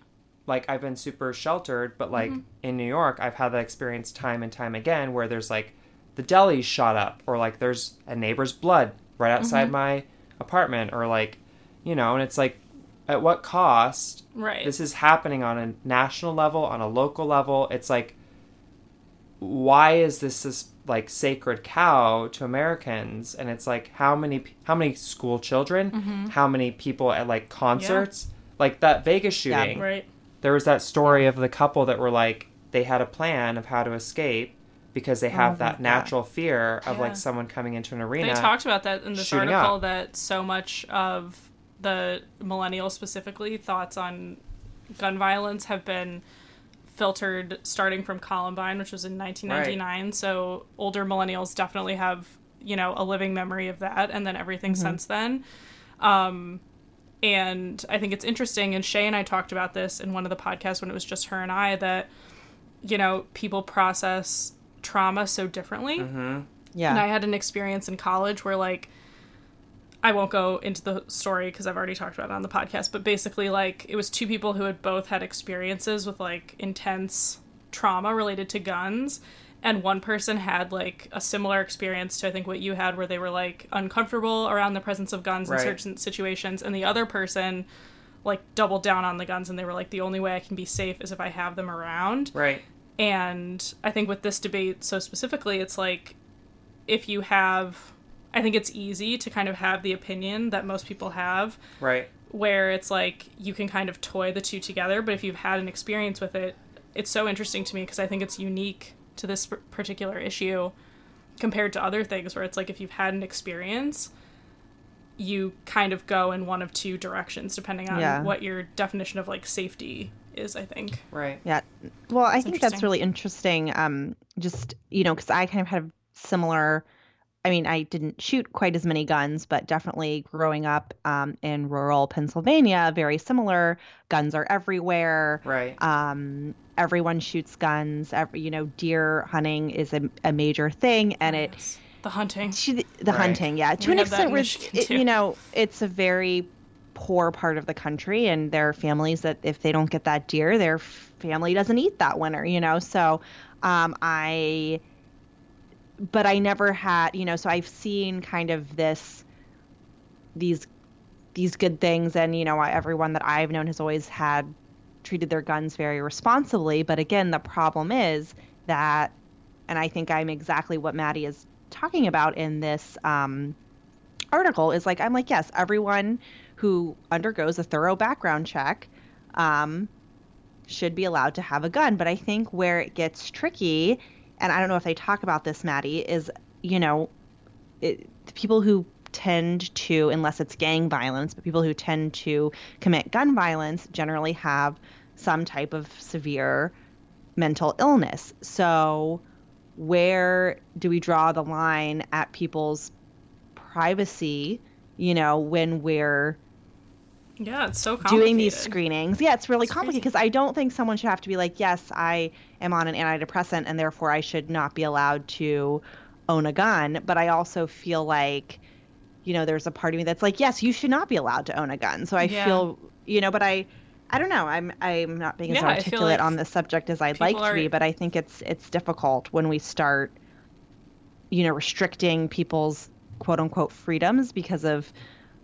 Like I've been super sheltered, but like Mhm. in New York, I've had that experience time and time again where there's like the deli shot up or like there's a neighbor's blood right outside Mhm. my apartment or like you know, and it's like at what cost Right. this is happening on a national level, on a local level. It's like, why is this this like sacred cow to Americans? And it's like, how many how many school children, Mhm. how many people at like concerts, like that Vegas Yeah. shooting. Right. There was that story of the couple that were like they had a plan of how to escape because they have that natural fear of Yeah. like someone coming into an arena. They talked about that in this article up. that so much of the millennials specifically thoughts on gun violence have been filtered starting from Columbine, which was in 1999. So older millennials definitely have, you know, a living memory of that and then everything since then. Um, and I think it's interesting, and Shay and I talked about this in one of the podcasts when it was just her and I, that, you know, people process trauma so differently. hmm Yeah. And I had an experience in college where, like, I won't go into the story because I've already talked about it on the podcast, but basically, like, it was two people who had both had experiences with, like, intense trauma related to guns. And one person had, like, a similar experience to, I think, what you had, where they were, like, uncomfortable around the presence of guns Right. in certain situations. And the other person, like, doubled down on the guns and they were like, the only way I can be safe is if I have them around. Right. And I think with this debate so specifically, it's like if you have, I think it's easy to kind of have the opinion that most people have Right. where it's like you can kind of toy the two together, but if you've had an experience with it, it's so interesting to me because I think it's unique to this particular issue compared to other things where it's like if you've had an experience, you kind of go in one of two directions depending on Yeah. what your definition of like safety is, I think. Right. Yeah. Well, I That's think that's really interesting. Um, just you know, because I kind of had a similar. I mean, I didn't shoot quite as many guns, but definitely growing up um, in rural Pennsylvania, very similar. Guns are everywhere. Right. Um, everyone shoots guns. Every you know, deer hunting is a, a major thing, and it Yes. the hunting. to the, the Right. hunting, yeah, to We an extent in where it, you know it's a very poor part of the country, and there are families that if they don't get that deer, their family doesn't eat that winter, you know. So, um, I, but I never had, you know, so I've seen kind of this, these, these good things, and you know, everyone that I've known has always had treated their guns very responsibly. But again, the problem is that, and I think I'm exactly what Maddie is talking about in this um, article is like I'm like yes, everyone who undergoes a thorough background check um, should be allowed to have a gun. But I think where it gets tricky, and I don't know if they talk about this, Maddie, is you know, it, people who tend to, unless it's gang violence, but people who tend to commit gun violence generally have some type of severe mental illness. So, where do we draw the line at people's privacy, you know, when we're Yeah, it's so complicated. doing these screenings. Yeah, it's really It's complicated because I don't think someone should have to be like, yes, I am on an antidepressant and therefore I should not be allowed to own a gun. But I also feel like, you know, there's a part of me that's like, yes, you should not be allowed to own a gun. So I Yeah. feel, you know, but I. I don't know. I'm I'm not being as Yeah, articulate like on this subject as I'd like to be, but I think it's it's difficult when we start, you know, restricting people's quote unquote freedoms because of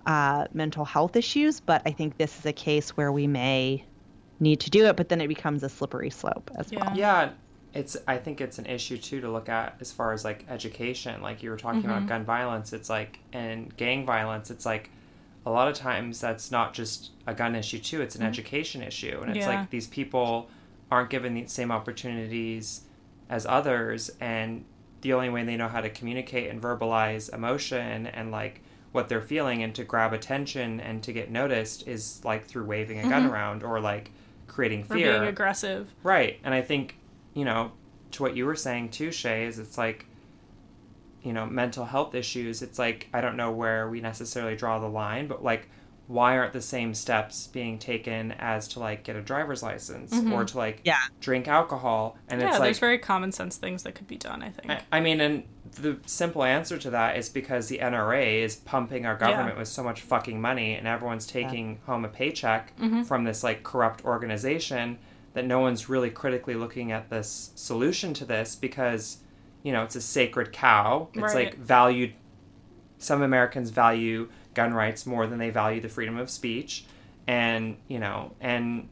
uh, mental health issues, but I think this is a case where we may need to do it, but then it becomes a slippery slope as well. Yeah. Yeah, it's. I think it's an issue too to look at as far as like education. Like you were talking Mm-hmm. about gun violence, it's like and gang violence. It's like a lot of times that's not just a gun issue too. It's an education issue, and it's Mm-hmm. Yeah. like these people aren't given the same opportunities as others, and the only way they know how to communicate and verbalize emotion and like what they're feeling and to grab attention and to get noticed is like through waving a gun around or like creating Mm-hmm. or fear. being aggressive. Right. And I think, you know, to what you were saying too, Shay, is it's like, you know, mental health issues, it's like, I don't know where we necessarily draw the line, but like, why aren't the same steps being taken as to like get a driver's license or to like Yeah. drink alcohol? And yeah, it's like, there's very common sense things that could be done, I think. I, I mean, and the simple answer to that is because the NRA is pumping our government with so much fucking money, and everyone's taking home a paycheck Mm-hmm. from this like corrupt organization that no one's really critically looking at this solution to this because you know it's a sacred cow. It's Right. like valued. Some Americans value gun rights more than they value the freedom of speech, and you know, and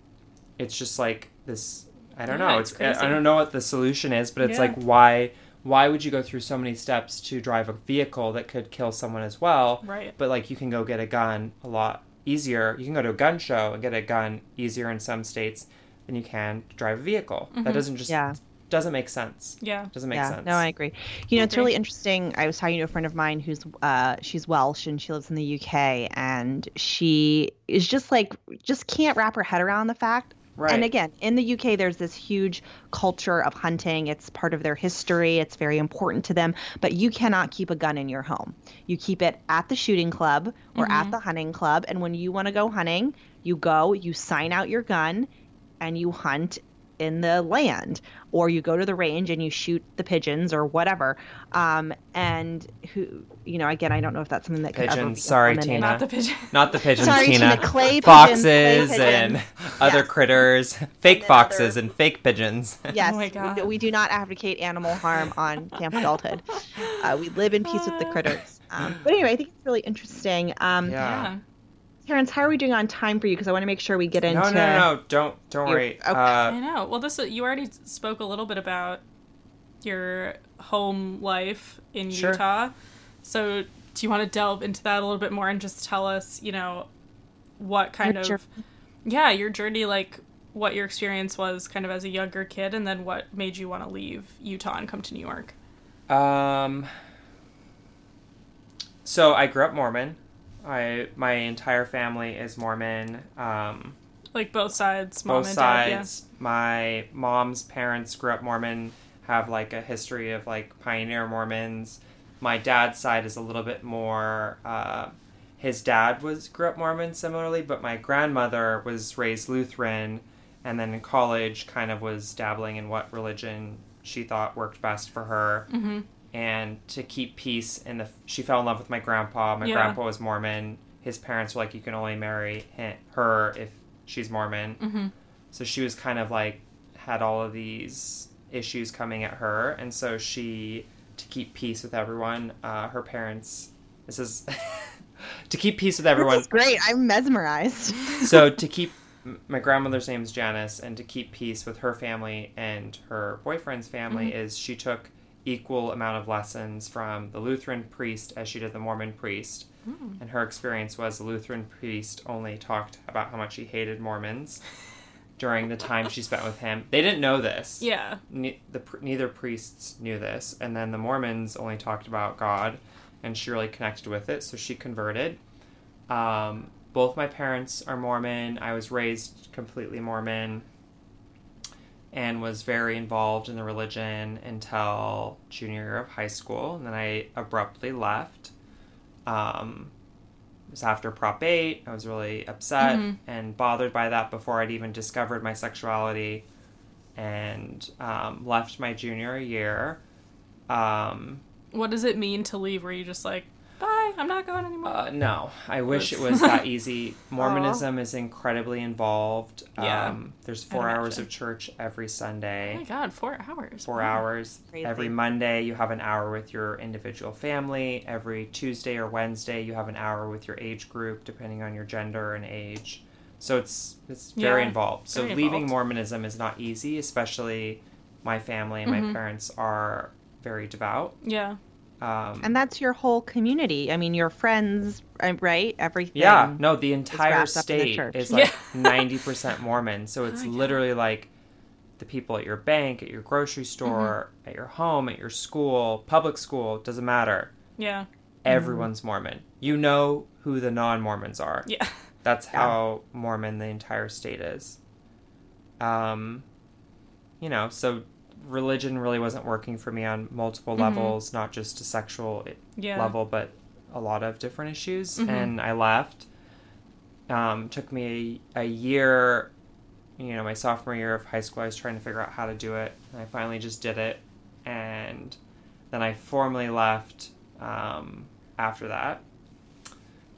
it's just like this. I don't Yeah, know. it's It's. I don't know what the solution is, but it's Yeah. like why why would you go through so many steps to drive a vehicle that could kill someone as well? Right. But like you can go get a gun a lot easier. You can go to a gun show and get a gun easier in some states than you can drive a vehicle. That mm-hmm. doesn't just Yeah. Doesn't make sense. Yeah. Doesn't make yeah, sense. no, I agree. You know, it's really interesting. I was talking to a friend of mine who's uh, she's Welsh and she lives in the UK, and she is just like just can't wrap her head around the fact. Right. And again, in the UK, there's this huge culture of hunting. It's part of their history. It's very important to them. But you cannot keep a gun in your home. You keep it at the shooting club or at the hunting club. And when you want to go hunting, you go, you sign out your gun, and you hunt in the land or you go to the range and you shoot the pigeons or whatever um, and who you know again i don't know if that's something that could ever Pigeons, be sorry. Tina. Not the pigeon. Not the pigeons, Sorry, Tina. Tina, clay pigeons, Foxes clay and other Yes. critters, fake then foxes other- and fake pigeons. Yes, Oh my we God. do- We, do not advocate animal harm on Camp Adulthood. Uh, we live in peace with the critters. Um, but anyway, I think it's really interesting. Um, Yeah. Yeah. Terrence, how are we doing on time for you? Because I want to make sure we get into. No, no, no, no, don't don't You- worry. okay. I Uh, know. Well, this you already spoke a little bit about your home life in Sure. Utah. So, do you want to delve into that a little bit more and just tell us, you know, what kind Your of journey. yeah your journey like what your experience was kind of as a younger kid and then what made you want to leave utah and come to new york Um. So I grew up Mormon. I my entire family is Mormon. Um, like both sides mom both and dad sides. My mom's parents grew up Mormon. Have like a history of like pioneer Mormons. My dad's side is a little bit more. Uh, his dad was grew up Mormon similarly, but my grandmother was raised Lutheran, and then in college kind of was dabbling in what religion she thought worked best for her. mm-hmm. And to keep peace in the, she fell in love with my grandpa. My Yeah. grandpa was Mormon. His parents were like, you can only marry hi- her if she's Mormon. Mm-hmm. So she was kind of like had all of these issues coming at her, and so she to keep peace with everyone. Uh, her parents. This is to keep peace with This everyone. is great. I'm mesmerized. so to keep my grandmother's name is Janice, and to keep peace with her family and her boyfriend's family is she took equal amount of lessons from the Lutheran priest as she did the Mormon priest. And her experience was the Lutheran priest only talked about how much he hated Mormons during the time she spent with him. They didn't know this. yeah Ne- the, pr- neither priests knew this. And then the Mormons only talked about God, and she really connected with it, so she converted. Um, both my parents are Mormon. I was raised completely Mormon and was very involved in the religion until junior year of high school. And then I abruptly left. Um, it was after Prop 8. I was really upset Mhm. and bothered by that before I'd even discovered my sexuality and um, left my junior year. Um, what does it mean to leave were you just like bye i'm not going anymore uh, no, I wish it Was- was that easy. Mormonism is incredibly involved. Yeah. Um, there's four hours of church every Sunday. oh Sunday. my god four hours Four Wow. hours. Crazy. Every Monday, you have an hour with your individual family. Every Tuesday or Wednesday, you have an hour with your age group, depending on your gender and age. So it's it's very Yeah, involved. So very leaving involved. Mormonism is not easy, especially my family and my parents are very devout. yeah Um, and that's your whole community. I mean, your friends, uh, right? Everything. Yeah, no, the entire wrapped up the state church. is Yeah. like ninety percent Mormon. So it's Oh, yeah. literally like the people at your bank, at your grocery store, Mm-hmm. at your home, at your school, public school, doesn't matter. yeah Everyone's Mormon. You know who the non Mormons are. yeah That's Yeah. how Mormon the entire state is. Um, you know, so religion really wasn't working for me on multiple Mhm. levels, not just a sexual yeah level, but a lot of different issues. Mhm. And I left. Um, took me a, a year, you know, my sophomore year of high school. I was trying to figure out how to do it, and I finally just did it. And then I formally left um, after that,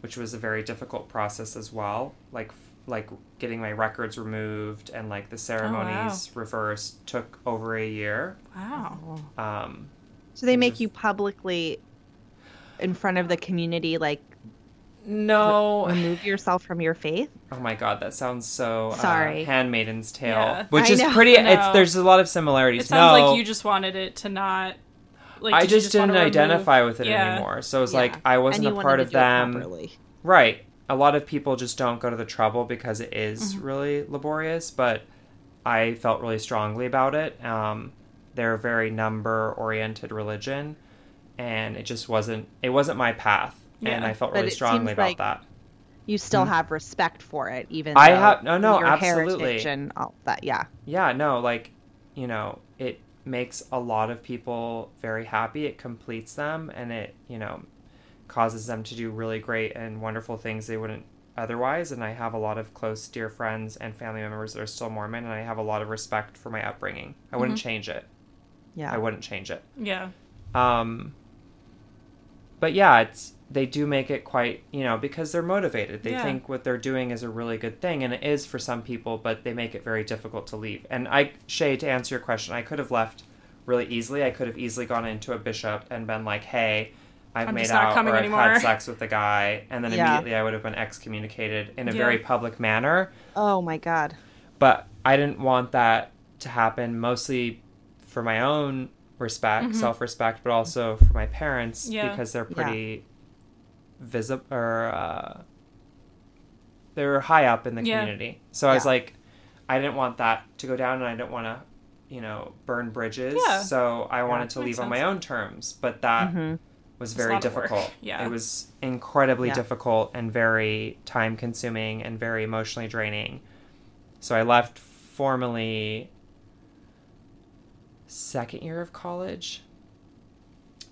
which was a very difficult process as well. Like like getting my records removed and like the ceremonies reversed took over a year. wow Um, So they make are- you publicly, in front of the community, like no, remove yourself from your faith. Oh my god, that sounds so Sorry. Uh, Handmaiden's Tale, Yeah. which I is know. pretty. No. It's there's a lot of similarities. it sounds no, like you just wanted it to not like I did you just, didn't remove- identify with it yeah. anymore. So it was Yeah. like I wasn't a part of to do it them. properly. Right. A lot of people just don't go to the trouble because it is Mm-hmm. really laborious, but I felt really strongly about it. Um, they're a very number oriented religion, and it just wasn't. It wasn't my path, and I felt really strongly about like that. You still Mhm. have respect for it, even though I have- no, no, absolutely. and all that. Yeah, yeah no like you know it makes a lot of people very happy it completes them and it you know causes them to do really great and wonderful things they wouldn't otherwise and i have a lot of close dear friends and family members that are still mormon and i have a lot of respect for my upbringing. I wouldn't change it. Yeah. i wouldn't change it. Yeah. Um but yeah it's they do make it quite you know because they're motivated. They Yeah. think what they're doing is a really good thing and it is for some people but they make it very difficult to leave. And i shay to answer your question i could have left really easily. I could have easily gone into a bishop and been like hey i've I'm made out coming or i've anymore." had sex with the guy and then Yeah. immediately i would have been excommunicated in a Yeah. very public manner Oh my god. but I didn't want that to happen mostly for my own respect, Mhm. self-respect, but also for my parents Yeah. because they're pretty visible or uh, they're high up in the community. So I was like, I didn't want that to go down, and I didn't want to, you know, burn bridges. Yeah. So I wanted to leave on my own terms, but that hmm was very lot of work. difficult. Yeah. It was incredibly Yeah. difficult and very time consuming and very emotionally draining. So I left formally second year of college.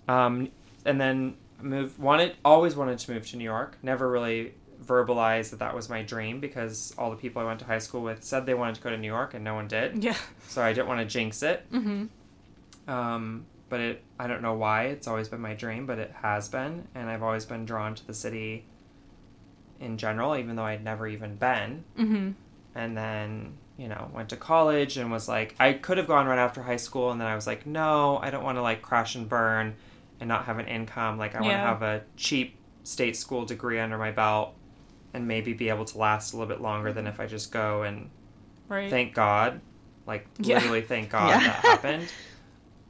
Um, and then moved wanted always wanted to move to New York. Never really verbalized that that was my dream because all the people I went to high school with said they wanted to go to New York and no one did. Yeah. So I didn't want to jinx it. Mm-hmm. Um, but it, I don't know why. It's always been my dream, but it has been, and I've always been drawn to the city in general, even though I'd never even been. Mm-hmm. And then, you know, went to college and was like, I could have gone right after high school, and then I was like, no, I don't want to like crash and burn and not have an income. Like, I want to have a cheap state school degree under my belt and maybe be able to last a little bit longer than if I just go and Right. thank God, like Yeah. literally thank God Yeah. that happened.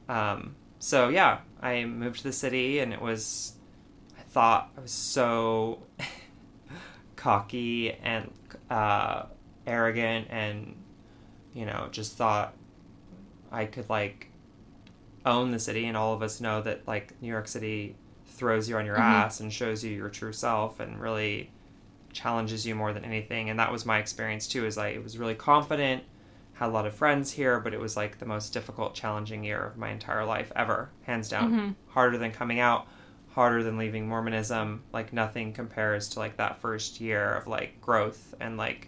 Um, so yeah, I moved to the city, and it was, I thought I was so cocky and uh, arrogant, and you know, just thought I could like own the city, and all of us know that like New York City throws you on your Mhm. ass and shows you your true self, and really challenges you more than anything and that was my experience too is i was really confident had a lot of friends here but it was like the most difficult challenging year of my entire life ever hands down Mhm. harder than coming out harder than leaving mormonism like nothing compares to like that first year of like growth and like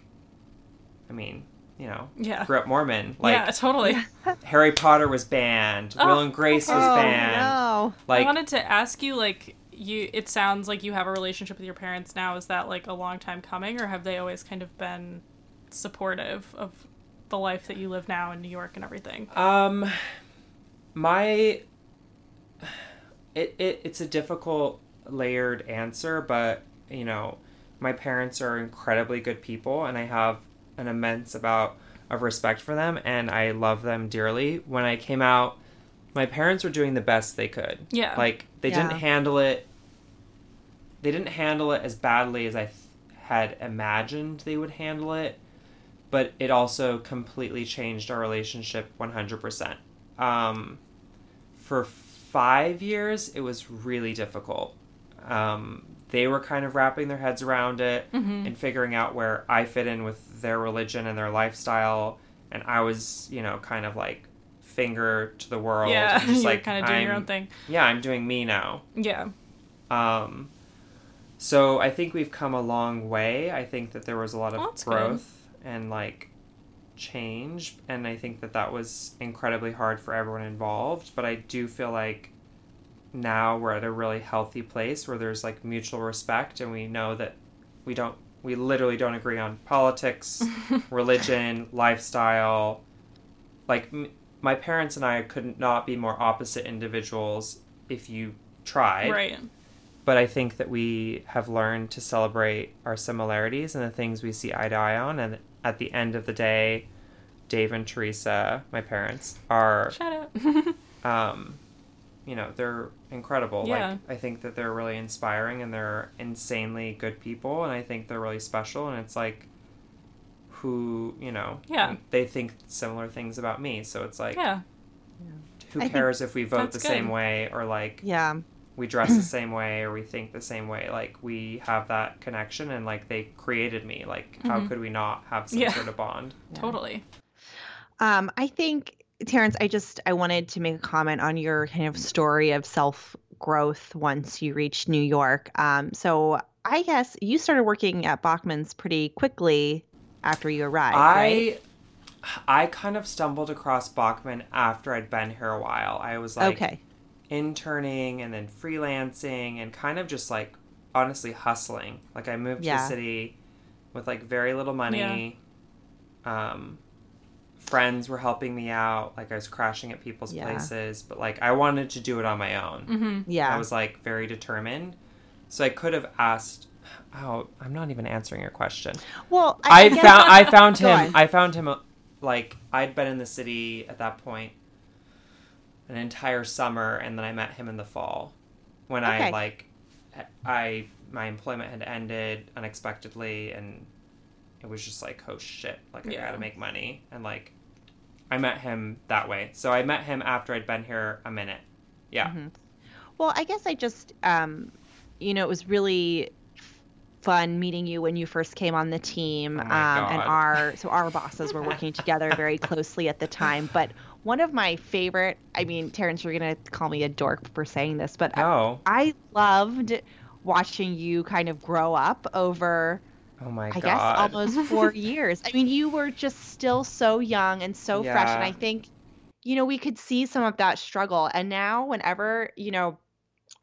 i mean you know Yeah. grew up mormon like yeah, totally. harry potter was banned Oh, will and grace was oh banned no. like I wanted to ask you, like, you. It sounds like you have a relationship with your parents now. Is that like a long time coming, or have they always kind of been supportive of the life that you live now in New York and everything? Um, my it, it it's a difficult layered answer, but you know, my parents are incredibly good people, and I have an immense amount of respect for them, and I love them dearly. When I came out, my parents were doing the best they could. Yeah. like they Yeah. didn't handle it. They didn't handle it as badly as I th- had imagined they would handle it but it also completely changed our relationship 100%. Um, for five years, it was really difficult. Um, they were kind of wrapping their heads around it Mhm. and figuring out where I fit in with their religion and their lifestyle. And I was, you know, kind of like finger to the world. yeah, just you're like, kind of doing your I'm- own thing. Yeah, I'm doing me now. Yeah. Um, so I think we've come a long way. I think that there was a lot of that's good. And like change, and I think that that was incredibly hard for everyone involved. But I do feel like now we're at a really healthy place where there's like mutual respect, and we know that we don't, we literally don't agree on politics, religion, lifestyle. Like m- my parents and I could not be more opposite individuals if you tried right. but I think that we have learned to celebrate our similarities and the things we see eye to eye on. And at the end of the day, Dave and Teresa, my parents, are, Shout out. um, you know, they're incredible. Yeah. Like, I think that they're really inspiring and they're insanely good people. And I think they're really special. And it's like, who, you know, Yeah. they think similar things about me. So it's like, yeah. who I cares if we vote that's the same way or like, Yeah. We dress the same way or we think the same way like we have that connection and like they created me like how Mhm. could we not have some Yeah. sort of bond Yeah. Totally. Um, I think Terrence, I just I wanted to make a comment on your kind of story of self growth once you reached New York. Um, so I guess you started working at Bachman's pretty quickly after you arrived, right? i i kind of stumbled across bachman after i'd been here a while i was like okay. Interning and then freelancing and kind of just like honestly hustling like i moved to the city with like very little money um friends were helping me out like i was crashing at people's Yeah. places but like i wanted to do it on my own Mm-hmm. Yeah. I was like very determined. So I could have asked. Oh, I'm not even answering your question. well, I, guess- found I found him. on. I found him. Like I'd been in the city at that point an entire summer, and then I met him in the fall when I like I my employment had ended unexpectedly, and it was just like, oh shit, like I Yeah. gotta make money. And like, I met him that way. So I met him after I'd been here a minute. Yeah. Well, I guess I just, um, you know, it was really fun meeting you when you first came on the team. Oh my um, and our so our bosses were working together very closely at the time. But one of my favorite, I mean, Terrence, you're gonna call me a dork for saying this, but I, Oh, I loved watching you kind of grow up over oh my I god. guess almost four years. I mean, you were just still so young and so fresh. And I think, you know, we could see some of that struggle. And now, whenever, you know,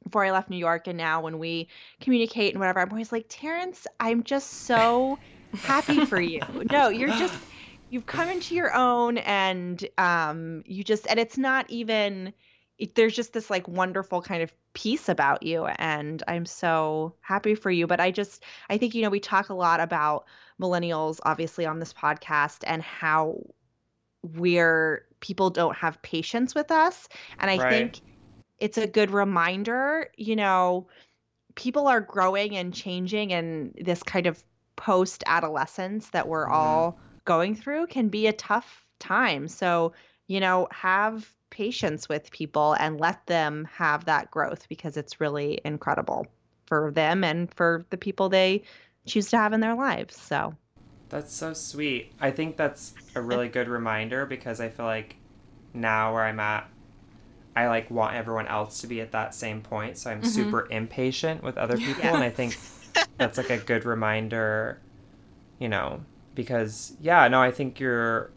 before I left New York and now when we communicate and whatever, I'm always like, Terrence, I'm just so happy for you. No, you're just, you've come into your own and um, you just, and it's not even, it, there's just this like wonderful kind of peace about you. And I'm so happy for you. But I just, I think, you know, we talk a lot about millennials, obviously, on this podcast and how we're people don't have patience with us. And I Right. think it's a good reminder, you know, people are growing and changing, and this kind of post adolescence that we're Mhm. all going through can be a tough time. So, you know, have patience with people and let them have that growth because it's really incredible for them and for the people they choose to have in their lives. So, That's so sweet. I think that's a really good reminder because I feel like now where I'm at, I like want everyone else to be at that same point. So I'm Mhm. super impatient with other people, Yeah. and I think that's like a good reminder, you know, because yeah, no, I think you're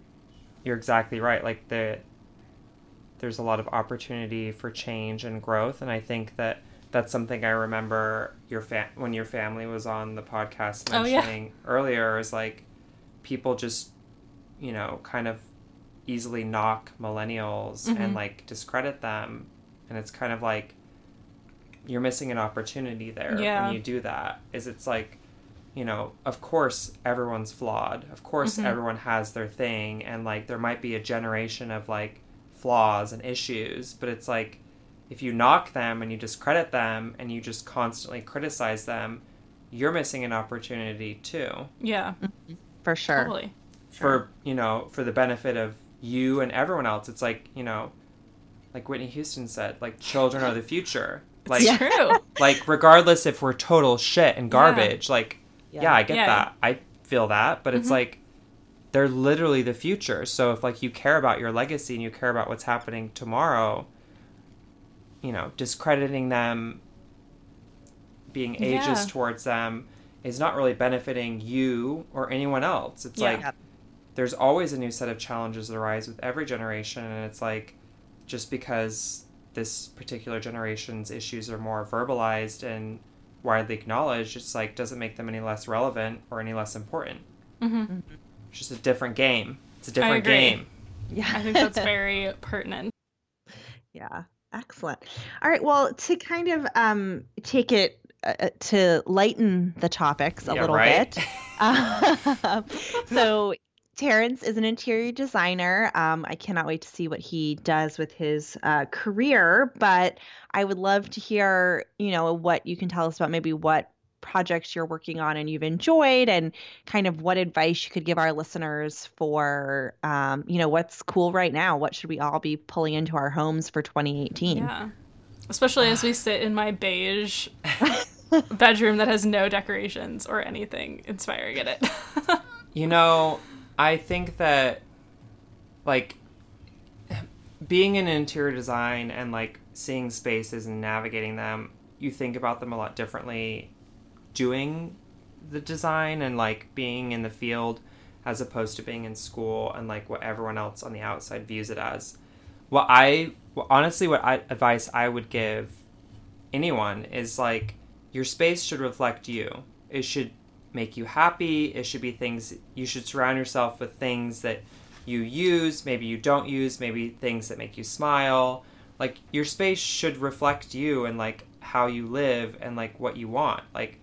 you're exactly right. Like the there's a lot of opportunity for change and growth, and I think that that's something I remember your fa- when your family was on the podcast Oh, yeah. mentioning earlier is like people just you know kind of easily knock millennials Mhm. and like discredit them and it's kind of like you're missing an opportunity there Yeah. when you do that is it's like you know of course everyone's flawed of course Mhm. everyone has their thing and like there might be a generation of like flaws and issues but it's like if you knock them and you discredit them and you just constantly criticize them you're missing an opportunity too Yeah, for sure. totally. for you know for the benefit of you and everyone else it's like you know like whitney houston said like children are the future like It's true. like regardless if we're total shit and garbage like yeah, i get Yeah. that i feel that but it's Mhm. like they're literally the future so if like you care about your legacy and you care about what's happening tomorrow you know discrediting them being Yeah. towards them is not really benefiting you or anyone else it's Yeah. like there's always a new set of challenges that arise with every generation and it's like just because this particular generation's issues are more verbalized and widely acknowledged it's like doesn't make them any less relevant or any less important hmm it's just a different game it's a different game Yeah. I think that's very pertinent. Yeah, excellent. All right, well, to kind of um, take it uh, to lighten the topics a Yeah, little right? bit. Uh, so, Terrence is an interior designer. Um, I cannot wait to see what he does with his uh, career, but I would love to hear, you know, what you can tell us about maybe what projects you're working on and you've enjoyed and kind of what advice you could give our listeners for um, you know what's cool right now what should we all be pulling into our homes for 2018 Yeah. Especially as we sit in my beige bedroom that has no decorations or anything inspiring in it. You know, I think that like being in interior design and like seeing spaces and navigating them, you think about them a lot differently doing the design and like being in the field as opposed to being in school and like what everyone else on the outside views it as. What I honestly what I, advice I would give anyone is like your space should reflect you. It should make you happy. It should be things you should surround yourself with things that you use, maybe you don't use, maybe things that make you smile. Like your space should reflect you and like how you live and like what you want. Like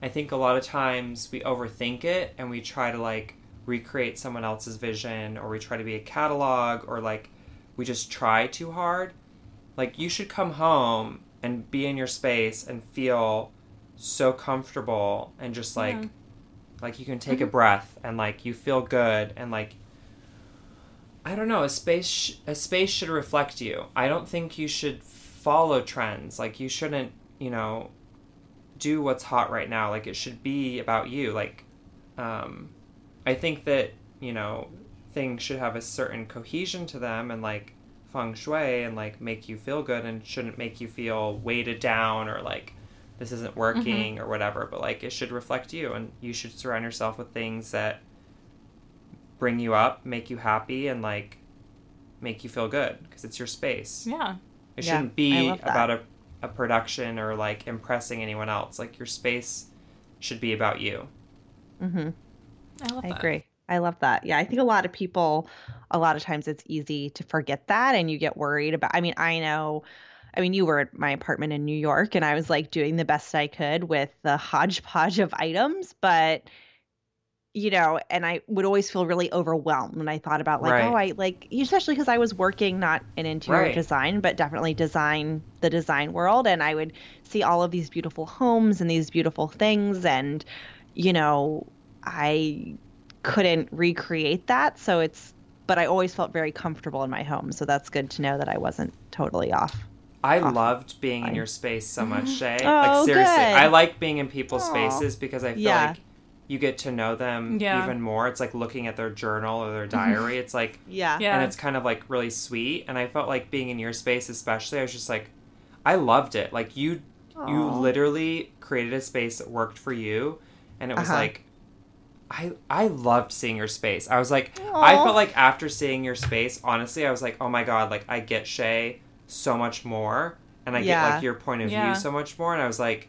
I think a lot of times we overthink it and we try to like recreate someone else's vision or we try to be a catalog or like we just try too hard. Like you should come home and be in your space and feel so comfortable and just like Yeah. Like you can take a breath and like you feel good and like I don't know, a space sh- a space should reflect you. I don't think you should follow trends. Like you shouldn't, you know, do what's hot right now. Like it should be about you. Like um I think that, you know, things should have a certain cohesion to them and like feng shui and like make you feel good and shouldn't make you feel weighted down or like this isn't working or whatever but like it should reflect you and you should surround yourself with things that bring you up make you happy and like make you feel good because it's your space Yeah. it Yeah, shouldn't be about a, a production or like impressing anyone else like your space should be about you hmm I love I that. agree. I love that. Yeah, I think a lot of people, a lot of times it's easy to forget that and you get worried about. I mean, I know, I mean, you were at my apartment in New York and I was like doing the best I could with the hodgepodge of items, but you know, and I would always feel really overwhelmed when I thought about like, oh, Right. oh, I like, especially because I was working not in interior Right. design, but definitely design the design world. And I would see all of these beautiful homes and these beautiful things. And, you know, I couldn't recreate that. So it's, but I always felt very comfortable in my home. So that's good to know that I wasn't totally off. I Awesome. loved being in your space so much, Shay. Oh, like seriously, good. I like being in people's Aw. spaces because I feel Yeah. like you get to know them Yeah. even more. It's like looking at their journal or their diary. It's like Yeah. Yeah. and it's kind of like really sweet. And I felt like being in your space, especially, I was just like, I loved it. Like you, you literally created a space that worked for you, and it was Uh-huh. like. I, I loved seeing your space. I was like, I felt like after seeing your space, honestly, I was like, oh my god, like I get Shay so much more, and I get like your point of Yeah. view so much more, and I was like,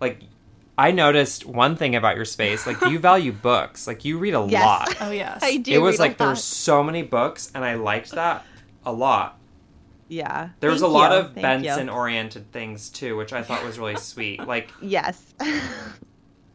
like, I noticed one thing about your space, like you value books, like you read a Yes. lot. Oh yes. I do. It was read like there were so many books, and I liked that a lot. Yeah. There was Thank a lot you. of Thank you. Benson oriented things too, which I thought was really sweet. Like, Yes.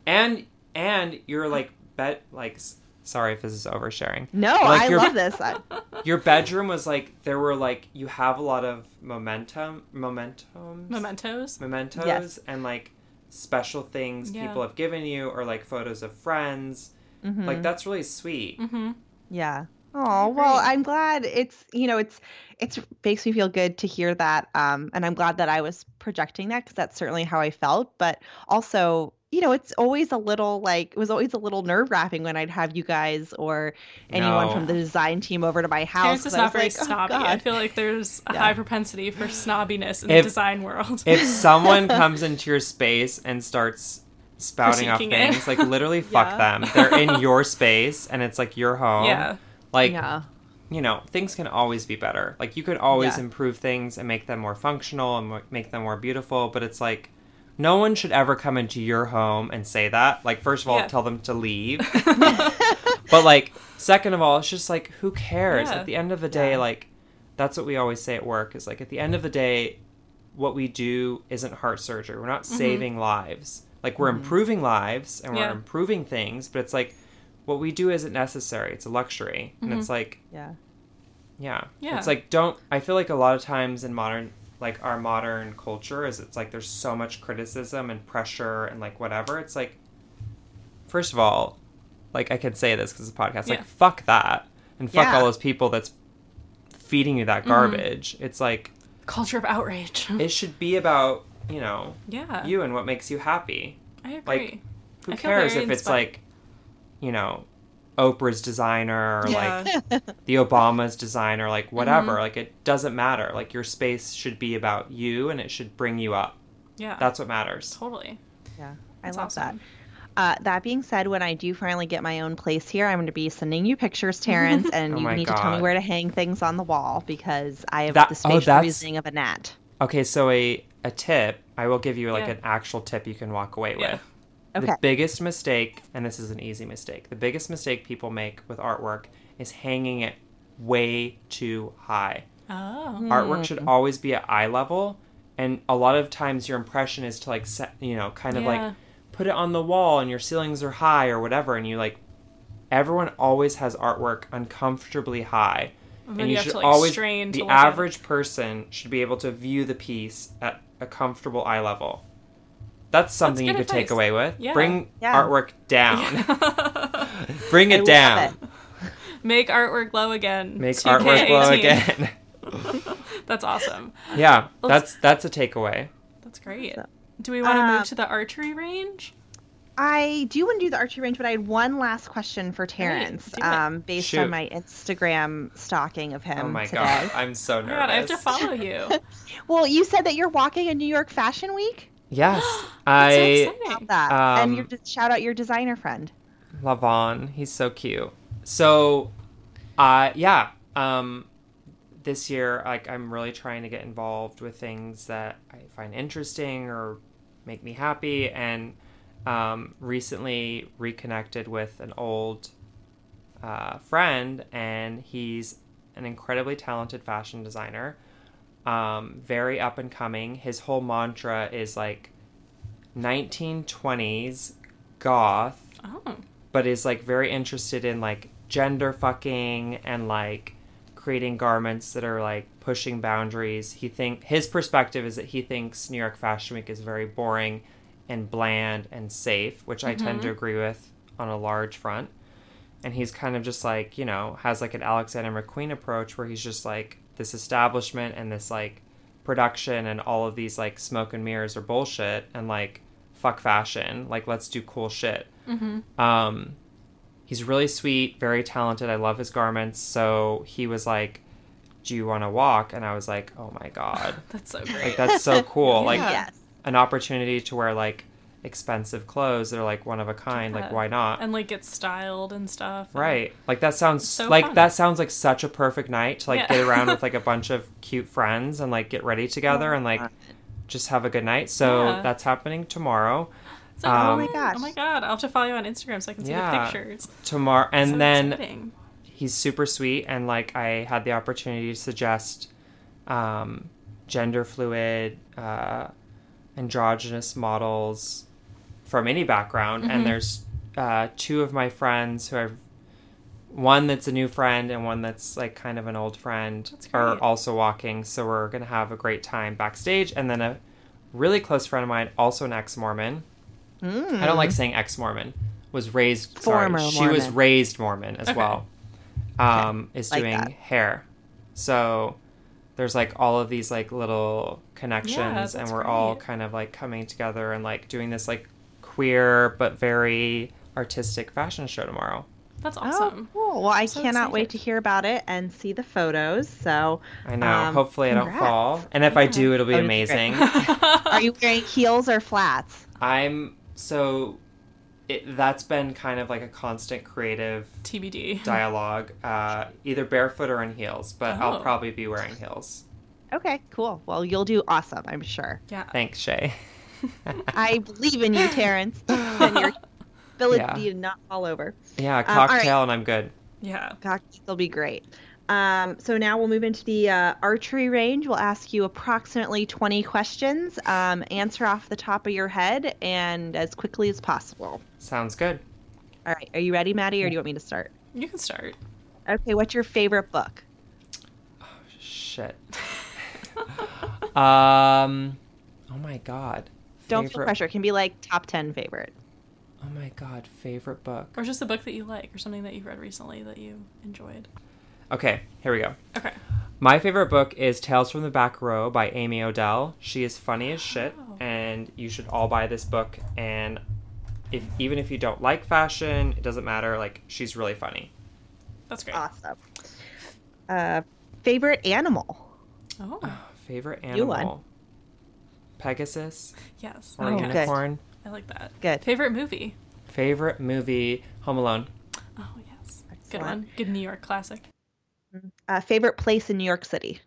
and and you're like bet like. S- Sorry if this is oversharing. no, Like I your- love this. I, Your bedroom was like there were like you have a lot of momentum, momentum, Mementos. mementos, Yes. and like special things Yeah. people have given you, or like photos of friends. Mhm. Like that's really sweet. Mm-hmm. Yeah. Oh well. I'm glad it's you know it's it's makes me feel good to hear that, um, and I'm glad that I was projecting that because that's certainly how I felt. But also, you know, it's always a little like it was always a little nerve wracking when I'd have you guys or anyone No. from the design team over to my house. Terrence is 'cause I not was very like, oh, snobby. I feel like there's a Yeah. high propensity for snobbiness in If- the design world. if someone comes into your space and starts spouting off Critiquing it. things, like literally fuck Yeah. them. They're in your space and it's like your home. yeah. Like yeah, you know, things can always be better. Like you could always Yeah. improve things and make them more functional and make them more beautiful, but it's like no one should ever come into your home and say that. Like first of all, Yeah. tell them to leave. but like second of all, it's just like who cares? Yeah. At the end of the day, Yeah. like that's what we always say at work is like at the end of the day what we do isn't heart surgery. We're not mm-hmm. saving lives. Like we're mm-hmm. improving lives and we're Yeah. improving things, but it's like what we do isn't necessary. It's a luxury. And mm-hmm. it's like yeah, yeah. Yeah. It's like don't I feel like a lot of times in modern like our modern culture is it's like there's so much criticism and pressure and like whatever. It's like first of all, like I could say this cuz it's a podcast. Yeah. Like fuck that. And fuck Yeah. all those people that's feeding you Mm-hmm. that garbage. It's like Culture of outrage. it should be about, you know, yeah. you and what makes you happy. I agree. like, Who I cares if it's like you know, Oprah's designer or Yeah. like the Obama's designer, like whatever. Mm-hmm. Like it doesn't matter. Like your space should be about you and it should bring you up. yeah. That's what matters. totally. yeah. I That's love awesome. that. Uh, that being said, when I do finally get my own place here, I'm going to be sending you pictures, Terrence, and Oh you my need to tell me where to hang things on the wall because I have That- the oh, spatial that's- reasoning of a gnat. Okay, so a a tip, I will give you like Yeah. an actual tip you can walk away Yeah. with. Okay. The biggest mistake, and this is an easy mistake, the biggest mistake people make with artwork is hanging it way too high. Oh. artwork hmm. should always be at eye level and a lot of times your impression is to like set you know kind of Yeah. like put it on the wall and your ceilings are high or whatever and you like everyone always has artwork uncomfortably high oh, And then you have to, like, strain to the look it. average person should be able to view the piece at a comfortable eye level that's something you good could take away with. Yeah. Bring Yeah. artwork down. Bring it love down. it. Make artwork glow again. Make 2K18. artwork glow again. That's awesome. yeah, Let's- that's that's a takeaway. That's great. Do we want to Um, move to the archery range? I do want to do the archery range, but I had one last question for Terrence, do it. um, based Shoot. on my Instagram stalking of him Oh my today. god, I'm so Oh nervous. god, I have to follow you. Well, you said that you're walking in New York Fashion Week. Yes, That's so I exciting. Love that, Um, and you just shout out your designer friend. Lavon. He's so cute. So, uh, yeah. Um, this year, like, I'm really trying to get involved with things that I find interesting or make me happy. And um, recently reconnected with an old uh, friend, and he's an incredibly talented fashion designer. Um, very up and coming. His whole mantra is like 1920s goth Oh, but is like very interested in like gender fucking and like creating garments that are like pushing boundaries. He think his perspective is that he thinks New York Fashion Week is very boring and bland and safe, which I tend to agree with on a large front. And he's kind of just like, you know, has like an Alexander McQueen approach where he's just like this establishment and this like production and all of these like smoke and mirrors are bullshit and like fuck fashion. Like let's do cool shit. Um, he's really sweet, very talented. I love his garments. So he was like, "Do you want to walk?" And I was like, "Oh my god, that's so great. like that's so cool! Like yes. an opportunity to wear like expensive clothes that are like one of a kind. Like why not?" and like get styled and stuff. and- Right. Like that sounds So like fun. that sounds like such a perfect night to like Yeah. get around with like a bunch of cute friends and like get ready together and like just have a good night. So Yeah. that's happening tomorrow. So Um. Oh my gosh. Oh my god! I'll have to follow you on Instagram so I can see the pictures. Tomorrow and So then exciting. he's super sweet and like i had the opportunity to suggest um, gender fluid uh, androgynous models from any background Mm-hmm. and there's uh, two of my friends who are one that's a new friend and one that's like kind of an old friend are also walking so we're gonna have a great time backstage and then a really close friend of mine also an ex-mormon Mm. I don't like saying ex Mormon. Was raised sorry, Former she was raised Mormon as Okay. well. Um, is like doing that. hair. So there's like all of these like little connections and we're all kind of like coming together and like doing this like queer but very artistic fashion show tomorrow. That's Oh, awesome. cool. Well, I So cannot wait to hear about it and see the photos. So, I know. Um, Hopefully I don't fall. And if I do it'll be Oh, you'll be amazing. are you wearing heels or flats? I'm so it, that's been kind of like a constant creative TBD. dialogue, uh, either barefoot or in heels, but I'll Oh. probably be wearing heels. Okay, cool. Well, you'll do awesome, I'm sure. Yeah. Thanks, Shay. I believe in you, Terrence, and your ability Yeah. to not fall over. yeah, Um, all right. cocktail and I'm good. Yeah. Cocktails will be great. Um, so now we'll move into the uh, archery range. We'll ask you approximately 20 questions. Um, answer off the top of your head and as quickly as possible. Sounds good. All right. Are you ready, Maddie, or do you want me to start? You can start. Okay. What's your favorite book? Oh, shit. um, oh my god. Don't feel pressure. It can be like top 10 favorite. Oh my god, favorite book. Or just a book that you like or something that you've read recently that you enjoyed. Okay, here we go. Okay. My favorite book is Tales from the Back Row by Amy Odell. She is funny as shit, Oh. and you should all buy this book. And if even if you don't like fashion, it doesn't matter. Like she's really funny. That's great. Awesome. Uh, favorite animal? Oh, Favorite You won. animal? Pegasus yes. or Oh, okay. good. unicorn. I like that. Good. Favorite movie? Favorite movie? Home Alone. Oh, yes. Good one. Good New York classic. Uh, favorite place in New York City?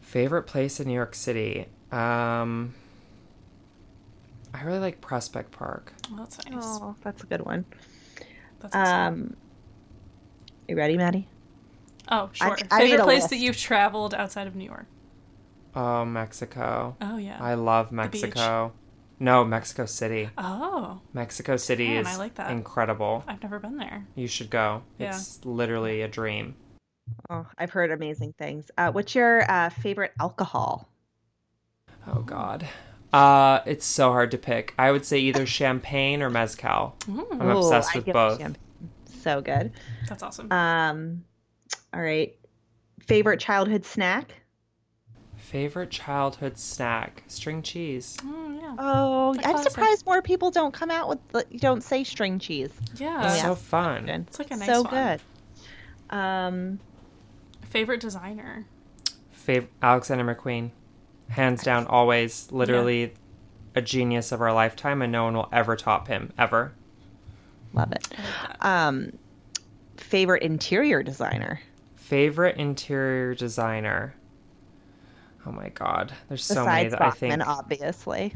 Favorite place in New York City? Um, I really like Prospect Park. Oh, that's nice. Oh, that's a good one. That's awesome. Um, you ready, Maddie? Oh, sure. I made Favorite a place list. that you've traveled outside of New York? Oh, Mexico. Oh, yeah. I love beach. Mexico. No, Mexico City. oh, Mexico City Man, is I like that. incredible. I've never been there. You should go. Yeah. It's literally a dream. Oh, I've heard amazing things. Uh, what's your uh, favorite alcohol? Oh God. Uh, it's so hard to pick. I would say either champagne or mezcal. I'm obsessed I with both. champagne. So good. That's awesome. Um, all right. Favorite childhood snack? Favorite childhood snack: string cheese. Mm, yeah. Oh, I'm classic. surprised more people don't come out with the, you don't say string cheese. Yeah. Oh, yeah. So fun. It's like a nice so one. good. Um, Favorite designer. Fav- Alexander McQueen, hands down, always, literally, a genius of our lifetime, and no one will ever top him ever. love it. Like. Um, favorite interior designer Favorite interior designer. Oh my god, there's so many besides that I think obviously.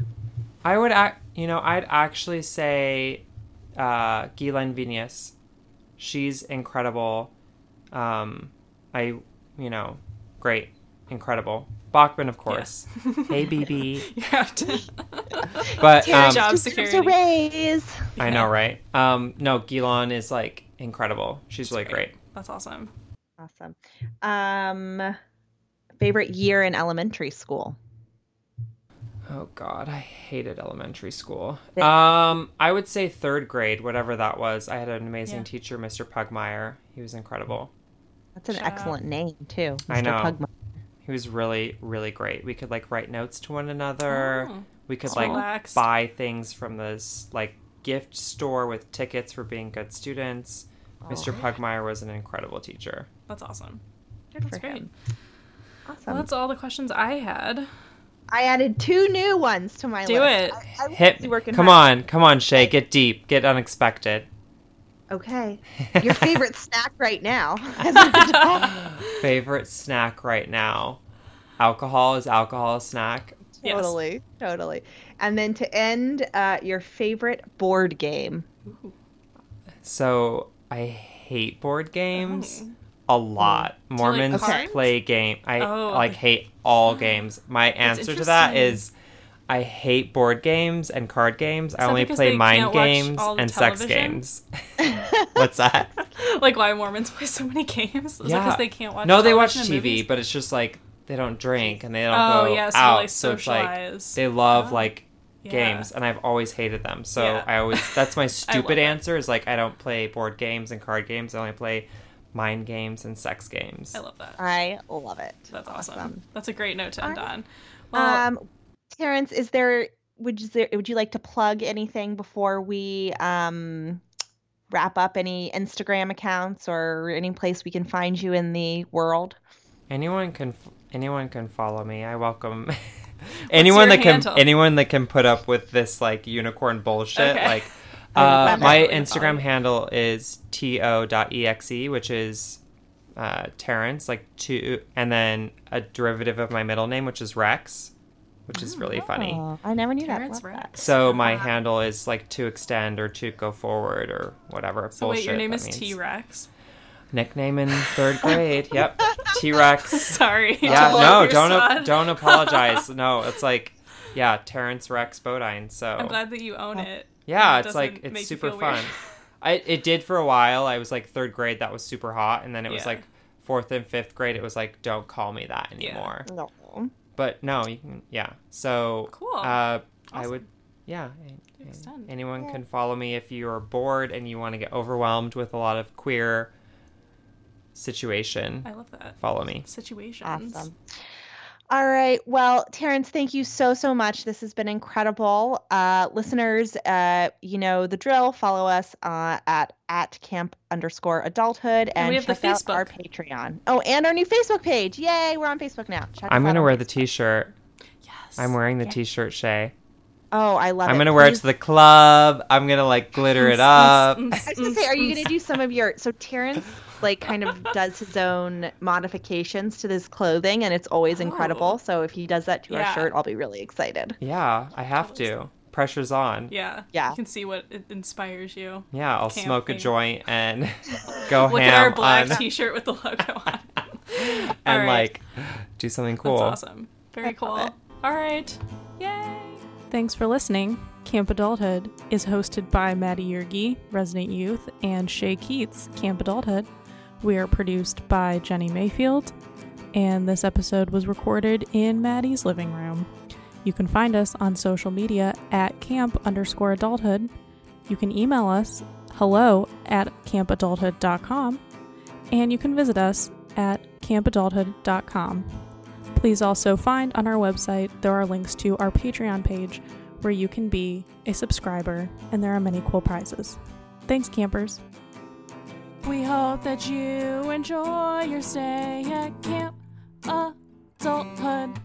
I would act. You know, I'd actually say uh, Ghislaine Viñas. She's incredible. Um, I, you know, great, incredible. Bachman, of course. hey, BB. You have to. But um, Job security. raise. I know, right? Um, no, Guylaine is like incredible. She's really great. great. That's awesome. Awesome. Um, favorite year in elementary school. Oh God, I hated elementary school. Um, I would say third grade, whatever that was. I had an amazing Yeah. teacher, Mr. Pugmire. He was incredible. That's an Shout out. excellent name too. I Mr. know. Pugma. He was really, really great. We could like write notes to one another. Oh, we could just like relaxed. buy things from this like gift store with tickets for being good students. Mr. Oh. Pugmire was an incredible teacher. That's awesome. Good That's for great. him. Well, that's all the questions I had. I added two new ones to my Do list. Do it. I, I Hit. working Come hard. on, come on, Shay. Get deep. Get unexpected. Okay. Your favorite snack right now? Favorite snack right now? Alcohol is alcohol a snack? Yes. totally, totally. And then to end, uh, your favorite board game. So I hate board games Oh. A lot. Mm. like Mormons cards? play game. I Oh. like hate all ah. games. My answer to that is I hate board games and card games. I only play mind games and sex games. What's that? like why Mormons play so many games? Is it Yeah. because they can't watch? no, they watch TV, movies? but it's just like they don't drink and they don't Oh go yeah, so out. like so it's like they love Oh. like Yeah. games and I've always hated them. So Yeah. I always that's my stupid answer is like I don't play board games and card games. I only play mind games and sex games. I love that. I love it. That's awesome. Awesome. That's a great note to end Alright. on. Well, um, Terrence, is there would you there, would you like to plug anything before we um wrap up? Any Instagram accounts or any place we can find you in the world? Anyone can anyone can follow me. I welcome anyone your that can anyone that can put up with this like unicorn bullshit. Okay. Like I uh, my. Instagram handle is to.exe, which is uh, Terrence, like two, and then a derivative of my middle name, which is Rex, which is really funny. Oh, I never knew Terrence that. Rex. So my Uh-huh. handle is like to extend or to go forward or whatever. So wait, your name is. T Rex. Nickname in third grade. Yep, T Rex. Sorry. Yeah, no, don't spot. don't apologize. No, it's like, yeah, Terrence Rex Bodine. So I'm glad that you own it. Yeah, It it's like it's super fun. I it did for a while. I was like third grade, that was super hot, and then it was Yeah. like fourth and fifth grade, it was like don't call me that Yeah. anymore. No. But no, you can yeah. So Cool. uh, I would yeah. Extend. Anyone Yeah. can follow me if you're bored and you want to get overwhelmed with a lot of queer situation. I love that. Follow me. Situations. Awesome. All right. Well, Terrence, thank you so, so much. This has been incredible. Uh, listeners, uh, you know the drill. Follow us uh, at at camp underscore adulthood and, And we have the check out our Patreon. Oh, and our new Facebook page. Yay, we're on Facebook now. Check I'm gonna on wear the t-shirt. Yes. I'm wearing the Yeah. t-shirt, Shay. Oh, I love it. I'm gonna wear it to the club. I'm gonna like glitter it up. I was gonna say, are you gonna do some of your? So Terrence like kind of does his own modifications to this clothing, and it's always oh. incredible. Oh. So if he does that to Yeah. our shirt, I'll be really excited. Yeah, I have to. Pressure's on. Yeah. Yeah. You can see what it inspires you. Yeah, I'll Can't smoke a joint and go Look at our black on T-shirt with the logo on. it. and Alright. like do something cool. That's awesome. Very I cool. All right. Yay. Thanks for listening. Camp Adulthood is hosted by Maddie Yergi, Resident Youth, and Shay Keats, Camp Adulthood. We are produced by Jenny Mayfield, and this episode was recorded in Maddie's living room. You can find us on social media at camp underscore adulthood. You can email us hello at campadulthood.com and you can visit us at campadulthood.com. Please also find on our website there are links to our Patreon page where you can be a subscriber and there are many cool prizes. Thanks, campers. We hope that you enjoy your stay at Camp Adulthood.